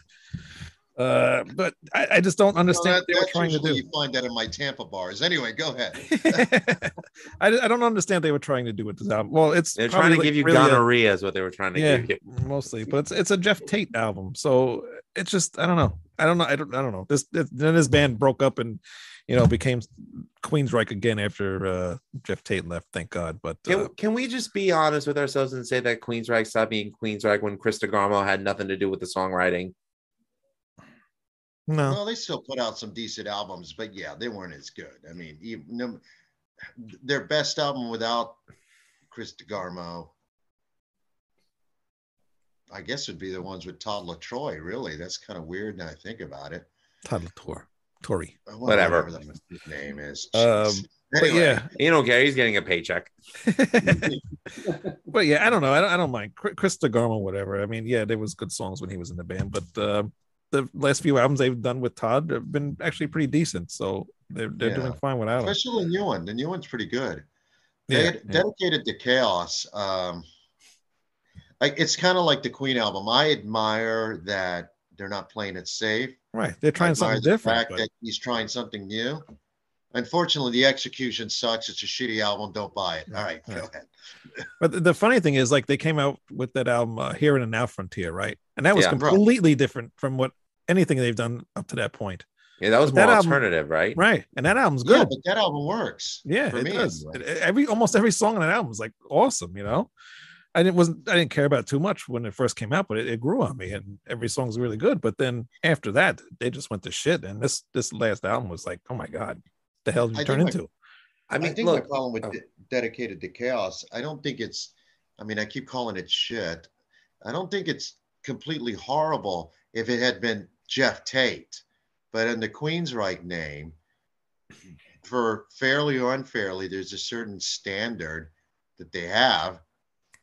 S2: uh, but I, I just don't
S3: Well,
S2: understand
S3: that-
S2: what they were trying to do.
S3: You find that in my Tampa bars. Anyway, go ahead.
S2: I, I don't understand what they were trying to do with this album. Well, it's
S1: They're trying to
S2: like
S1: give you
S2: really a-
S1: gonorrhea, is what they were trying to
S2: yeah,
S1: give you.
S2: mostly, but it's it's a Geoff Tate album, so it's just I don't know, I don't know, I don't I don't know. This, this then his band broke up and you know became Queensryche again after uh Geoff Tate left. Thank God, but
S1: Can,
S2: uh,
S1: can we just be honest with ourselves and say that Queensryche stopped being Queensryche when Chris DeGarmo had nothing to do with the songwriting?
S2: No,
S3: Well, they still put out some decent albums, but yeah, they weren't as good. I mean, even, no, their best album without Chris DeGarmo, I guess would be the ones with Todd LaTroy. Really, that's kind of weird now I think about it.
S2: Todd Tour, Tory.
S3: Well,
S1: Whatever.
S3: the his name is.
S2: Um,
S3: Jeez.
S2: But
S3: Anyway,
S2: yeah,
S1: You don't care. He's getting a paycheck.
S2: but yeah, I don't know. I don't, I don't mind Chris DeGarmo, whatever. I mean, yeah, there was good songs when he was in the band, but uh, the last few albums they've done with Todd have been actually pretty decent. So they're they're
S3: Yeah.
S2: doing fine without him.
S3: especially the new one. The new one's pretty good.
S2: Yeah,
S3: They-
S2: yeah.
S3: dedicated to chaos. Um, like it's kind of like the Queen album. I admire that they're not playing it safe.
S2: right. They're trying
S3: I admire
S2: something
S3: the
S2: different.
S3: fact
S2: But,
S3: that he's trying something new. Unfortunately, the execution sucks. It's a shitty album. Don't buy it. All right, go
S2: Right.
S3: ahead.
S2: but the- the funny thing is, like, they came out with that album uh, "Here and Now Frontier," right? And that was
S1: Yeah. Right.
S2: completely different from what anything they've done up to that point,
S1: Yeah, that was
S2: But
S1: more
S2: that album-
S1: alternative, right?
S2: right? And that album's
S3: Yeah,
S2: good.
S3: but that album works.
S2: Yeah,
S3: for
S2: it
S3: me
S2: does.
S3: anyway.
S2: Every almost every song on that album is like awesome. You know, I didn't wasn't I didn't care about it too much when it first came out, but it, it grew on me, and every song's really good. But then after that, they just went to shit. And this this last album was like, oh my god, the hell did you
S3: I
S2: turn
S3: think my-
S2: into?
S1: I mean, I,
S3: think
S1: look,
S3: my problem with
S1: oh.
S3: De- dedicated to chaos, I don't think it's. I mean, I keep calling it shit. I don't think it's completely horrible if it had been Geoff Tate, but in the Queensryche name, for fairly or unfairly, there's a certain standard that they have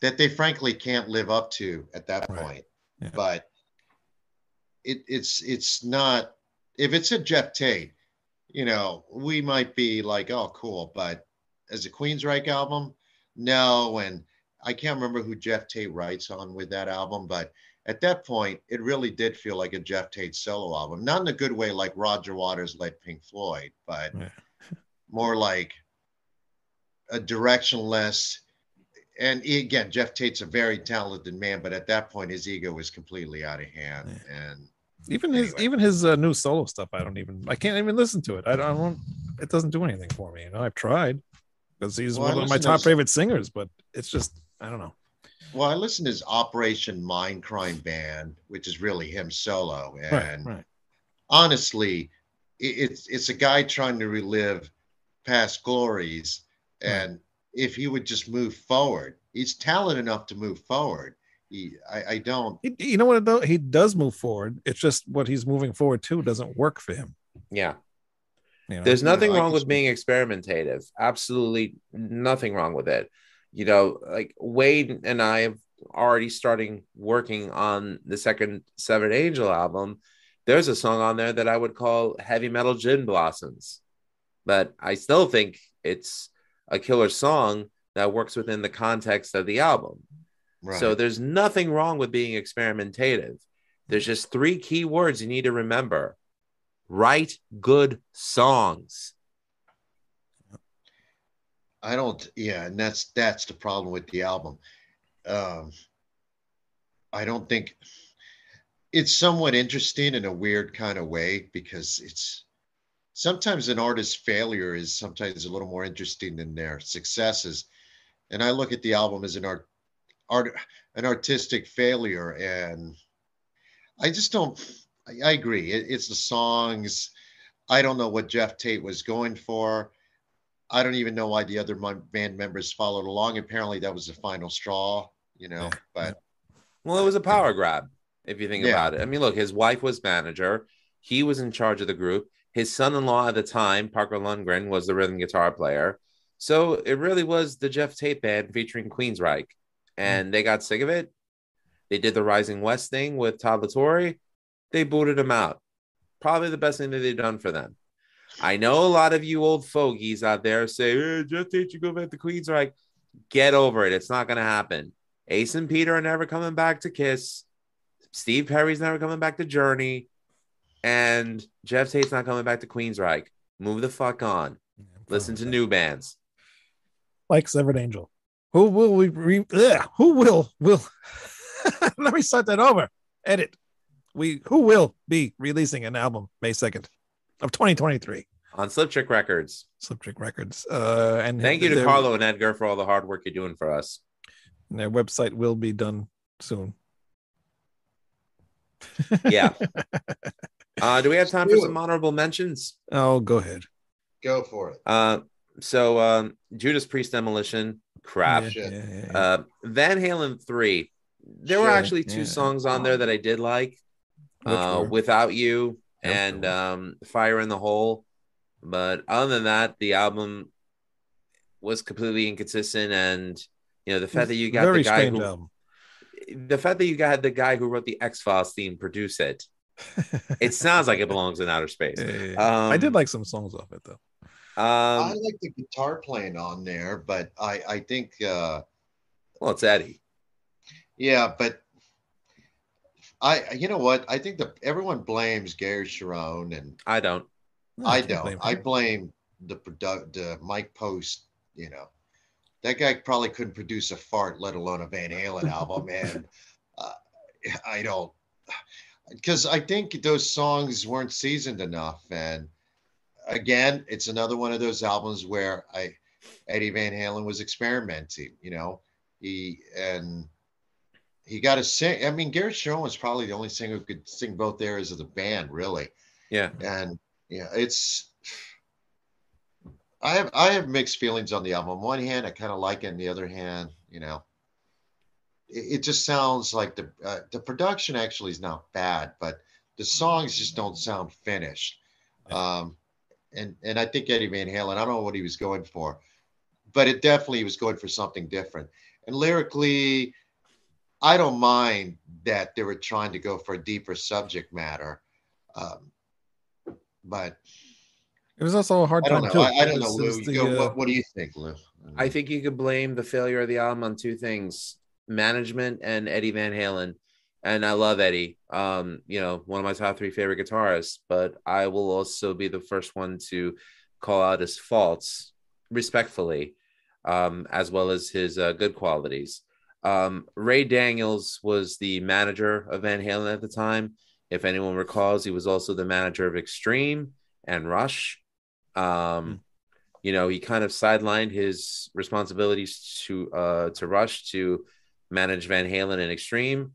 S3: that they frankly can't live up to at that
S2: Right.
S3: point.
S2: Yeah.
S3: But it, it's it's not if it's a Geoff Tate, you know, we might be like, oh, cool. But as a Queensryche album, no. And I can't remember who Geoff Tate writes on with that album, but at that point, it really did feel like a Geoff Tate solo album. Not in a good way like Roger Waters led Pink Floyd, but
S2: Yeah.
S3: more like a directionless. And again, Geoff Tate's a very talented man, but at that point, his ego was completely out of hand. And
S2: Even his even his uh, new solo stuff, I don't even I can't even listen to it. I don't, I don't it doesn't do anything for me. You know, I've tried because he's
S3: Well,
S2: one of my top favorite singers, but it's just I don't know.
S3: Well, I listened to his Operation Mindcrime Band, which is really him solo. And
S2: Right, right.
S3: honestly, it, it's it's a guy trying to relive past glories, and if he would just move forward, he's talented enough to move forward. He, I, I don't.
S2: He, you know what? it do- He does move forward. It's just what he's moving forward to doesn't work for him.
S1: Yeah.
S2: You know?
S1: There's nothing
S3: I
S1: wrong
S3: can
S1: with being experimentative. Absolutely nothing wrong with it. You know, like Wade and I have already starting working on the second Severed Angel album. There's a song on there that I would call Heavy Metal Gin Blossoms, but I still think it's a killer song that works within the context of the album.
S3: Right.
S1: So there's nothing wrong with being experimentative. There's just three key words you need to remember write good songs.
S3: I don't. Yeah, and that's that's the problem with the album. Um, I don't think it's somewhat interesting in a weird kind of way because it's sometimes an artist's failure is sometimes a little more interesting than their successes. And I look at the album as an art, art, an artistic failure, and I just don't. I, I agree. It, it's the songs. I don't know what Geoff Tate was going for. I don't even know why the other band members followed along. Apparently, that was the final straw, you know. But
S1: Well, it was a power grab, if you think
S3: Yeah.
S1: about it. I mean, look, his wife was manager, he was in charge of the group. His son in law at the time, Parker Lundgren, was the rhythm guitar player. So it really was the Geoff Tate band featuring Queensryche. Hmm. And they got sick of it. They did the Rising West thing with Todd La Torre. They booted him out. Probably the best thing that they've done for them. I know a lot of you old fogies out there say, hey, Geoff Tate, you go back to Queensryche. Get over it. It's not going to happen. Ace and Peter are never coming back to Kiss. Steve Perry's never coming back to Journey. And Geoff Tate's not coming back to Queensryche. Move the fuck on. Listen to new bands.
S2: like Severed Angel. Who will we re- ugh, who will will let me start that over. Edit. We who will be releasing an album May 2nd of 2023.
S1: On Sliptrick Records.
S2: Sliptrick Records. Uh and
S1: Thank you to
S2: their-
S1: Carlo and Edgar for all the hard work you're doing for us.
S2: Their website will be done soon.
S1: Yeah. Uh, do we have time for some honorable mentions?
S2: Oh, go ahead.
S3: go for it.
S1: Uh, so um, Judas Priest Demolition, crap.
S2: Yeah, yeah, yeah, yeah.
S1: Uh, Van Halen 3. There were actually two
S2: yeah.
S1: songs on there that I did like. Uh. Without You
S2: Yep,
S1: and um, Fire in the Hole. But other than that, the album was completely inconsistent. And, you know, the fact that you got
S2: Very
S1: the guy who,
S2: album.
S1: the fact that you got the guy who wrote the X Files theme produce it, it sounds like it belongs in outer space.
S2: Yeah, yeah, yeah. I did
S1: Um,
S2: like some songs off it though.
S3: I
S1: Um,
S3: like the guitar playing on there, but I I think uh
S1: well, it's Eddie.
S3: yeah, but I you know what? I think the everyone blames Gary Cherone and
S1: I don't.
S2: No,
S3: I
S2: can't
S3: don't.
S2: blame
S3: I blame the product the Mike Post, you know. That guy probably couldn't produce a fart, let alone a Van Halen album. And uh, I don't, because I think those songs weren't seasoned enough. And again, it's another one of those albums where I, Eddie Van Halen was experimenting, you know. He, and he got to sing. I mean, Garrett Cherone was probably the only singer who could sing both areas of the band, really
S1: Yeah.
S3: and yeah, it's. I have I have mixed feelings on the album. On one hand, I kind of like it. On the other hand, you know, it, it just sounds like the uh, the production actually is not bad, but the songs just don't sound finished. Um, and and I think Eddie Van Halen, I don't know what he was going for, but it definitely was going for something different. And lyrically, I don't mind that they were trying to go for a deeper subject matter. Um, but
S2: It was also a hard
S3: I don't
S2: time
S3: know.
S2: too.
S3: I, I don't know, Lou.
S2: the,
S3: go,
S2: uh,
S3: what, what do you think, Lou?
S1: I think you could blame the failure of the album on two things management and Eddie Van Halen. and I love Eddie. Um, you know, one of my top three favorite guitarists, but I will also be the first one to call out his faults respectfully, um, as well as his uh, good qualities. Um, Ray Daniels was the manager of Van Halen at the time. If anyone recalls, he was also the manager of Extreme and Rush. Um, you know, he kind of sidelined his responsibilities to uh, to Rush to manage Van Halen and Extreme.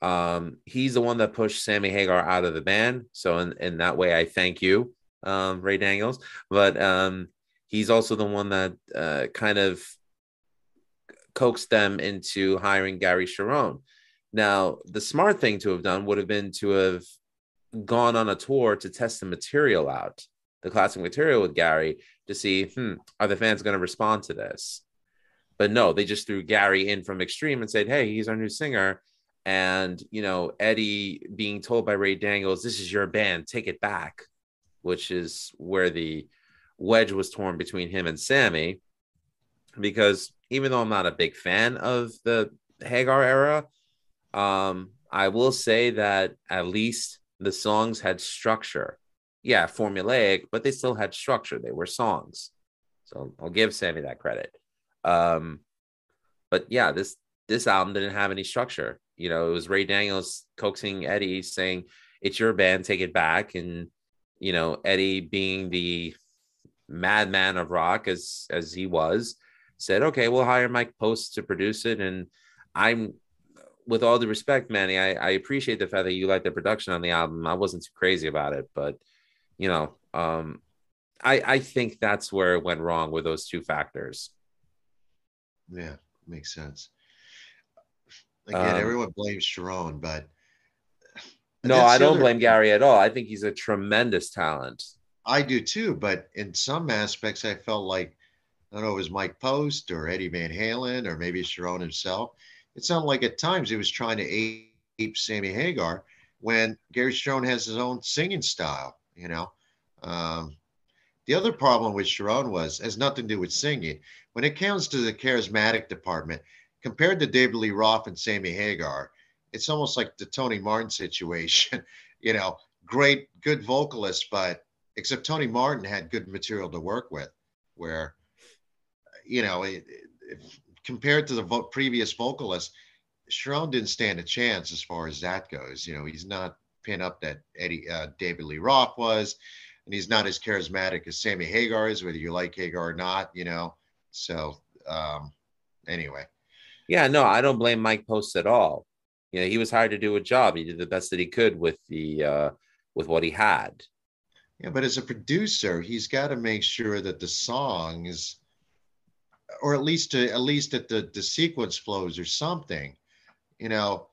S1: Um, he's the one that pushed Sammy Hagar out of the band. So in, in that way, I thank you, um, Ray Daniels. But um, he's also the one that uh, kind of coaxed them into hiring Gary Cherone. Now, the smart thing to have done would have been to have gone on a tour to test the material out, the classic material with Gary, to see, hmm, are the fans going to respond to this? But no, they just threw Gary in from Extreme and said, hey, he's our new singer. And, you know, Eddie being told by Ray Daniels, this is your band, take it back, which is where the wedge was torn between him and Sammy. Because even though I'm not a big fan of the Hagar era, um, I will say that at least the songs had structure. Yeah, formulaic, but they still had structure. They were songs. So I'll give Sammy that credit. Um, but yeah, this this album didn't have any structure. You know, it was Ray Daniels coaxing Eddie saying, It's your band, take it back. And, you know, Eddie being the madman of rock as as he was, said, Okay, we'll hire Mike Post to produce it. And I'm with all due respect, Manny, I, I appreciate the fact that you like the production on the album. I wasn't too crazy about it, but you know, um, I I think that's where it went wrong with those two factors.
S3: Yeah, makes sense. Again,
S1: Um,
S3: everyone blames Cherone, but
S1: No, I
S3: the
S1: don't blame Gary at all. I think he's a tremendous talent.
S3: I do too, but in some aspects, I felt like I don't know, if it was Mike Post or Eddie Van Halen or maybe Cherone himself. It sounded like at times he was trying to ape, ape Sammy Hagar when Gary Cherone has his own singing style, you know. Um, the other problem with Cherone was has nothing to do with singing. When it comes to the charismatic department, compared to David Lee Roth and Sammy Hagar, it's almost like the Tony Martin situation. you know, great, good vocalist, but except Tony Martin had good material to work with, where, you know, it, it, compared to the vo- previous vocalist, Cherone didn't stand a chance as far as that goes. You know, he's not pin up that Eddie uh, David Lee Roth was, and he's not as charismatic as Sammy Hagar is, whether you like Hagar or not. You know, so um, anyway,
S1: Yeah, no, I don't blame Mike Post at all. You know, he was hired to do a job. He did the best that he could with the uh with what he had.
S3: Yeah, but as a producer, he's got to make sure that the songs, or at least to, at least that the the sequence flows or something. You know,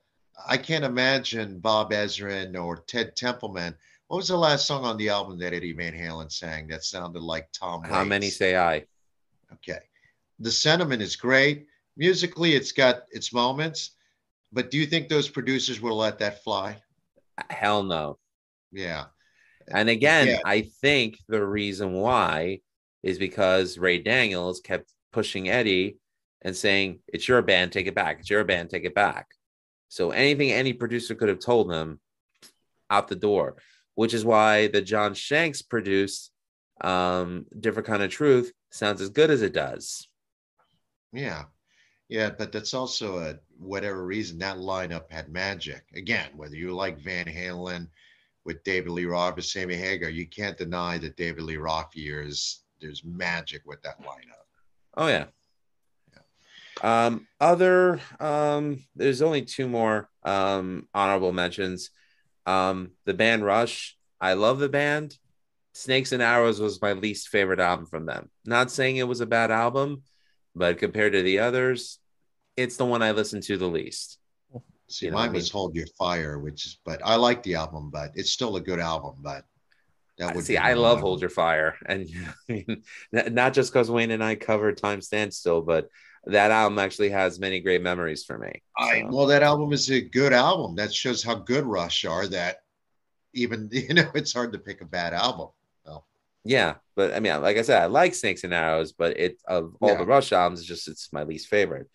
S3: I can't imagine Bob Ezrin or Ted Templeman. What was the last song on the album that Eddie Van Halen sang that sounded like Tom?
S1: How many say I?
S3: Okay, the sentiment is great. Musically, it's got its moments, but do you think those producers will let that fly?
S1: Hell no.
S3: Yeah.
S1: And again,
S3: Yeah.
S1: I think the reason why is because Ray Daniels kept pushing Eddie and saying, It's your band, take it back. It's your band, take it back. So anything any producer could have told them out the door, which is why the John Shanks produced um different kind of truth sounds as good as it does.
S3: Yeah. Yeah, but that's also a whatever reason that lineup had magic. Again, whether you like Van Halen with David Lee Roth or Sammy Hagar, you can't deny that David Lee Roth years there's magic with that lineup.
S1: Oh yeah. Um, other um, there's only two more um honorable mentions. Um, the band Rush. I love the band. Snakes and Arrows was my least favorite album from them. Not saying it was a bad album, but compared to the others, it's the one I listened to the least.
S3: See,
S1: You know
S3: mine
S1: I mean?
S3: was Hold Your Fire, which is but I like the album, but it's still a good album, but that would
S1: See, I love. Hold Your Fire, and I mean, not just because Wayne and I covered Time Stand Still, but that album actually has many great memories for me.
S3: I, well, that album is a good album. That shows how good Rush are. That even you know it's hard to pick a bad album.
S1: Yeah, but I mean, like I said, I like Snakes and Arrows, but it of all
S3: Yeah.
S1: the Rush albums, it's just it's my least favorite.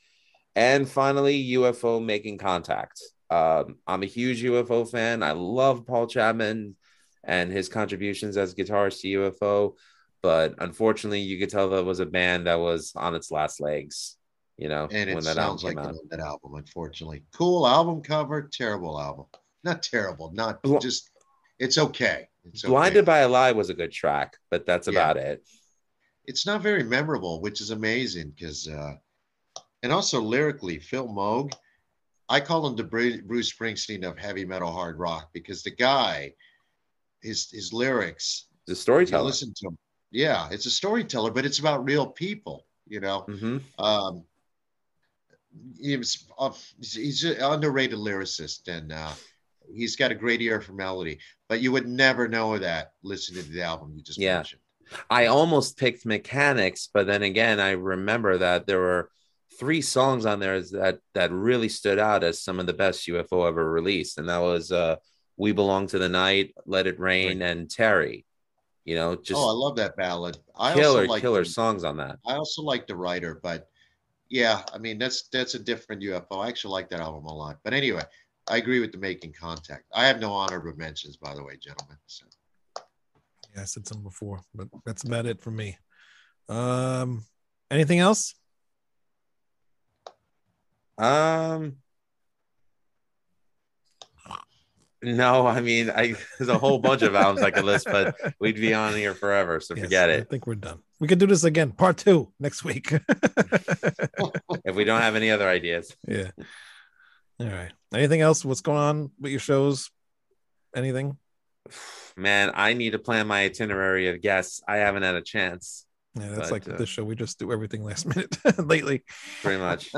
S1: And finally, UFO making contact. Um, I'm a huge UFO fan. I love Paul Chapman and his contributions as guitarist to UFO, but unfortunately, you could tell that was a band that was on its last legs. You know,
S3: And it
S1: that
S3: sounds
S1: album
S3: like
S1: out.
S3: that album, unfortunately. Cool album cover, terrible album. Not terrible, not
S1: Bl-
S3: just. It's okay. It's okay.
S1: Blinded by a Lie was a good track, but that's
S3: Yeah.
S1: about it.
S3: it's not very memorable, which is amazing because, uh, and also lyrically, Phil Mogg, I call him the Bruce Springsteen of heavy metal hard rock because the guy, his his lyrics,
S1: The storyteller.
S3: listen to him, yeah, it's a storyteller, but it's about real people, you know.
S1: hmm
S3: Um, he was, uh, he's an underrated lyricist and uh, he's got a great ear for melody, but you would never know that listening to the album you just
S1: Yeah.
S3: mentioned.
S1: I almost picked Mechanix, but then again, I remember that there were three songs on there that that really stood out as some of the best UFO ever released, and that was uh, "We Belong to the Night," "Let It Rain," and "Terri." You know, just
S3: oh, I love that ballad. I
S1: killer,
S3: also like
S1: killer
S3: the-
S1: songs on that.
S3: I also like the writer, but yeah, I mean that's that's a different UFO. I actually like that album a lot. But anyway, I agree with the making contact. I have no honorable mentions, by the way, gentlemen. So
S2: Yeah, I said some before, but that's about it for me. Um, anything else?
S1: Um, no, I mean, I there's a whole bunch of albums I could list, but we'd be on here forever, so
S2: Yes,
S1: forget it.
S2: I think we're done. We could do this again, part two next week.
S1: If we don't have any other ideas,
S2: yeah. All right. Anything else? What's going on with your shows? Anything?
S1: man, I need to plan my itinerary of guests. I haven't had a chance,
S2: Yeah, that's
S1: But,
S2: like
S1: uh,
S2: this show. We just do everything last minute lately.
S1: pretty much.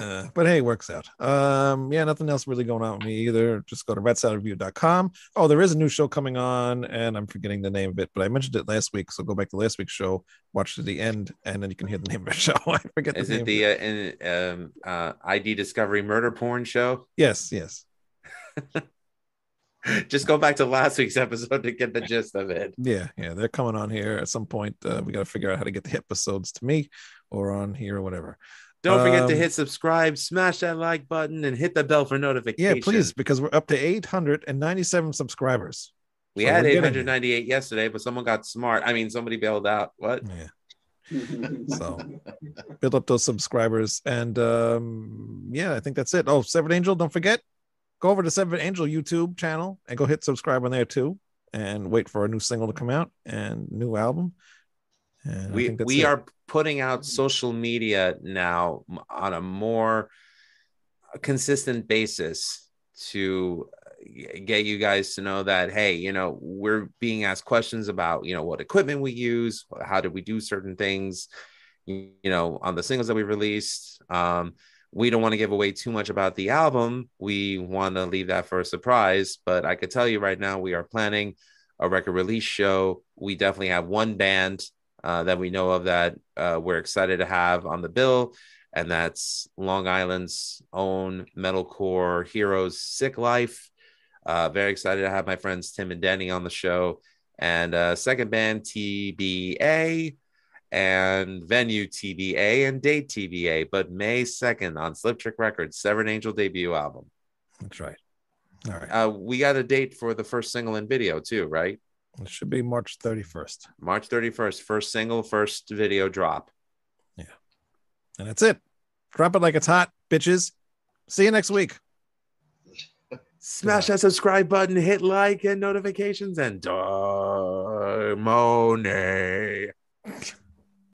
S2: Uh, but hey, it works out. Um, yeah, nothing else really going on with me either. Just go to redsidereview.com. Oh, there is a new show coming on, and I'm forgetting the name of it, but I mentioned it last week. So go back to last week's show, watch to the end, and then you can hear the name of the show. I forget
S1: Is
S2: the name.
S1: Is
S2: it
S1: the uh, in, um, uh, ID Discovery murder porn show?
S2: Yes, yes.
S1: Just go back to last week's episode to get the gist of it.
S2: Yeah, yeah. They're coming on here at some point. Uh, we got to figure out how to get the episodes to me or on here or whatever.
S1: Don't forget to
S2: Um,
S1: hit subscribe, smash that like button, and hit the bell for notifications.
S2: Yeah, please, because we're up to 897 subscribers.
S1: We
S2: So
S1: had
S2: we're getting there.
S1: 898 yesterday, but someone got smart. I mean, somebody bailed out. What?
S2: Yeah. So build up those subscribers. And um, yeah, I think that's it. Oh, Severed Angel, don't forget, go over to Severed Angel YouTube channel and go hit subscribe on there too. And wait for a new single to come out and new album. And
S1: we we
S2: it.
S1: are putting out social media now on a more consistent basis to uh, get you guys to know that hey you know we're being asked questions about you know what equipment we use how did we do certain things you you know on the singles that we released. Um we don't want to give away too much about the album. We want to leave that for a surprise but i could tell you right now we are planning a record release show. We definitely have one band uh, that we know of that uh, we're excited to have on the bill, and that's Long Island's own metalcore heroes, Sick Life. Uh, very excited to have my friends Tim and Denny on the show, and uh, second band TBA, and venue TBA and date TBA, but May second on Sliptrick Records, Severed Angel debut album.
S2: That's right. All right.
S1: Uh, we got a date for the first single and video too, right?
S2: It should be March 31st.
S1: March 31st, first single, first video drop. Yeah.
S2: And that's it. Drop it like it's hot, bitches. See you next week.
S1: Smash that subscribe button, hit like and notifications, and Darmone.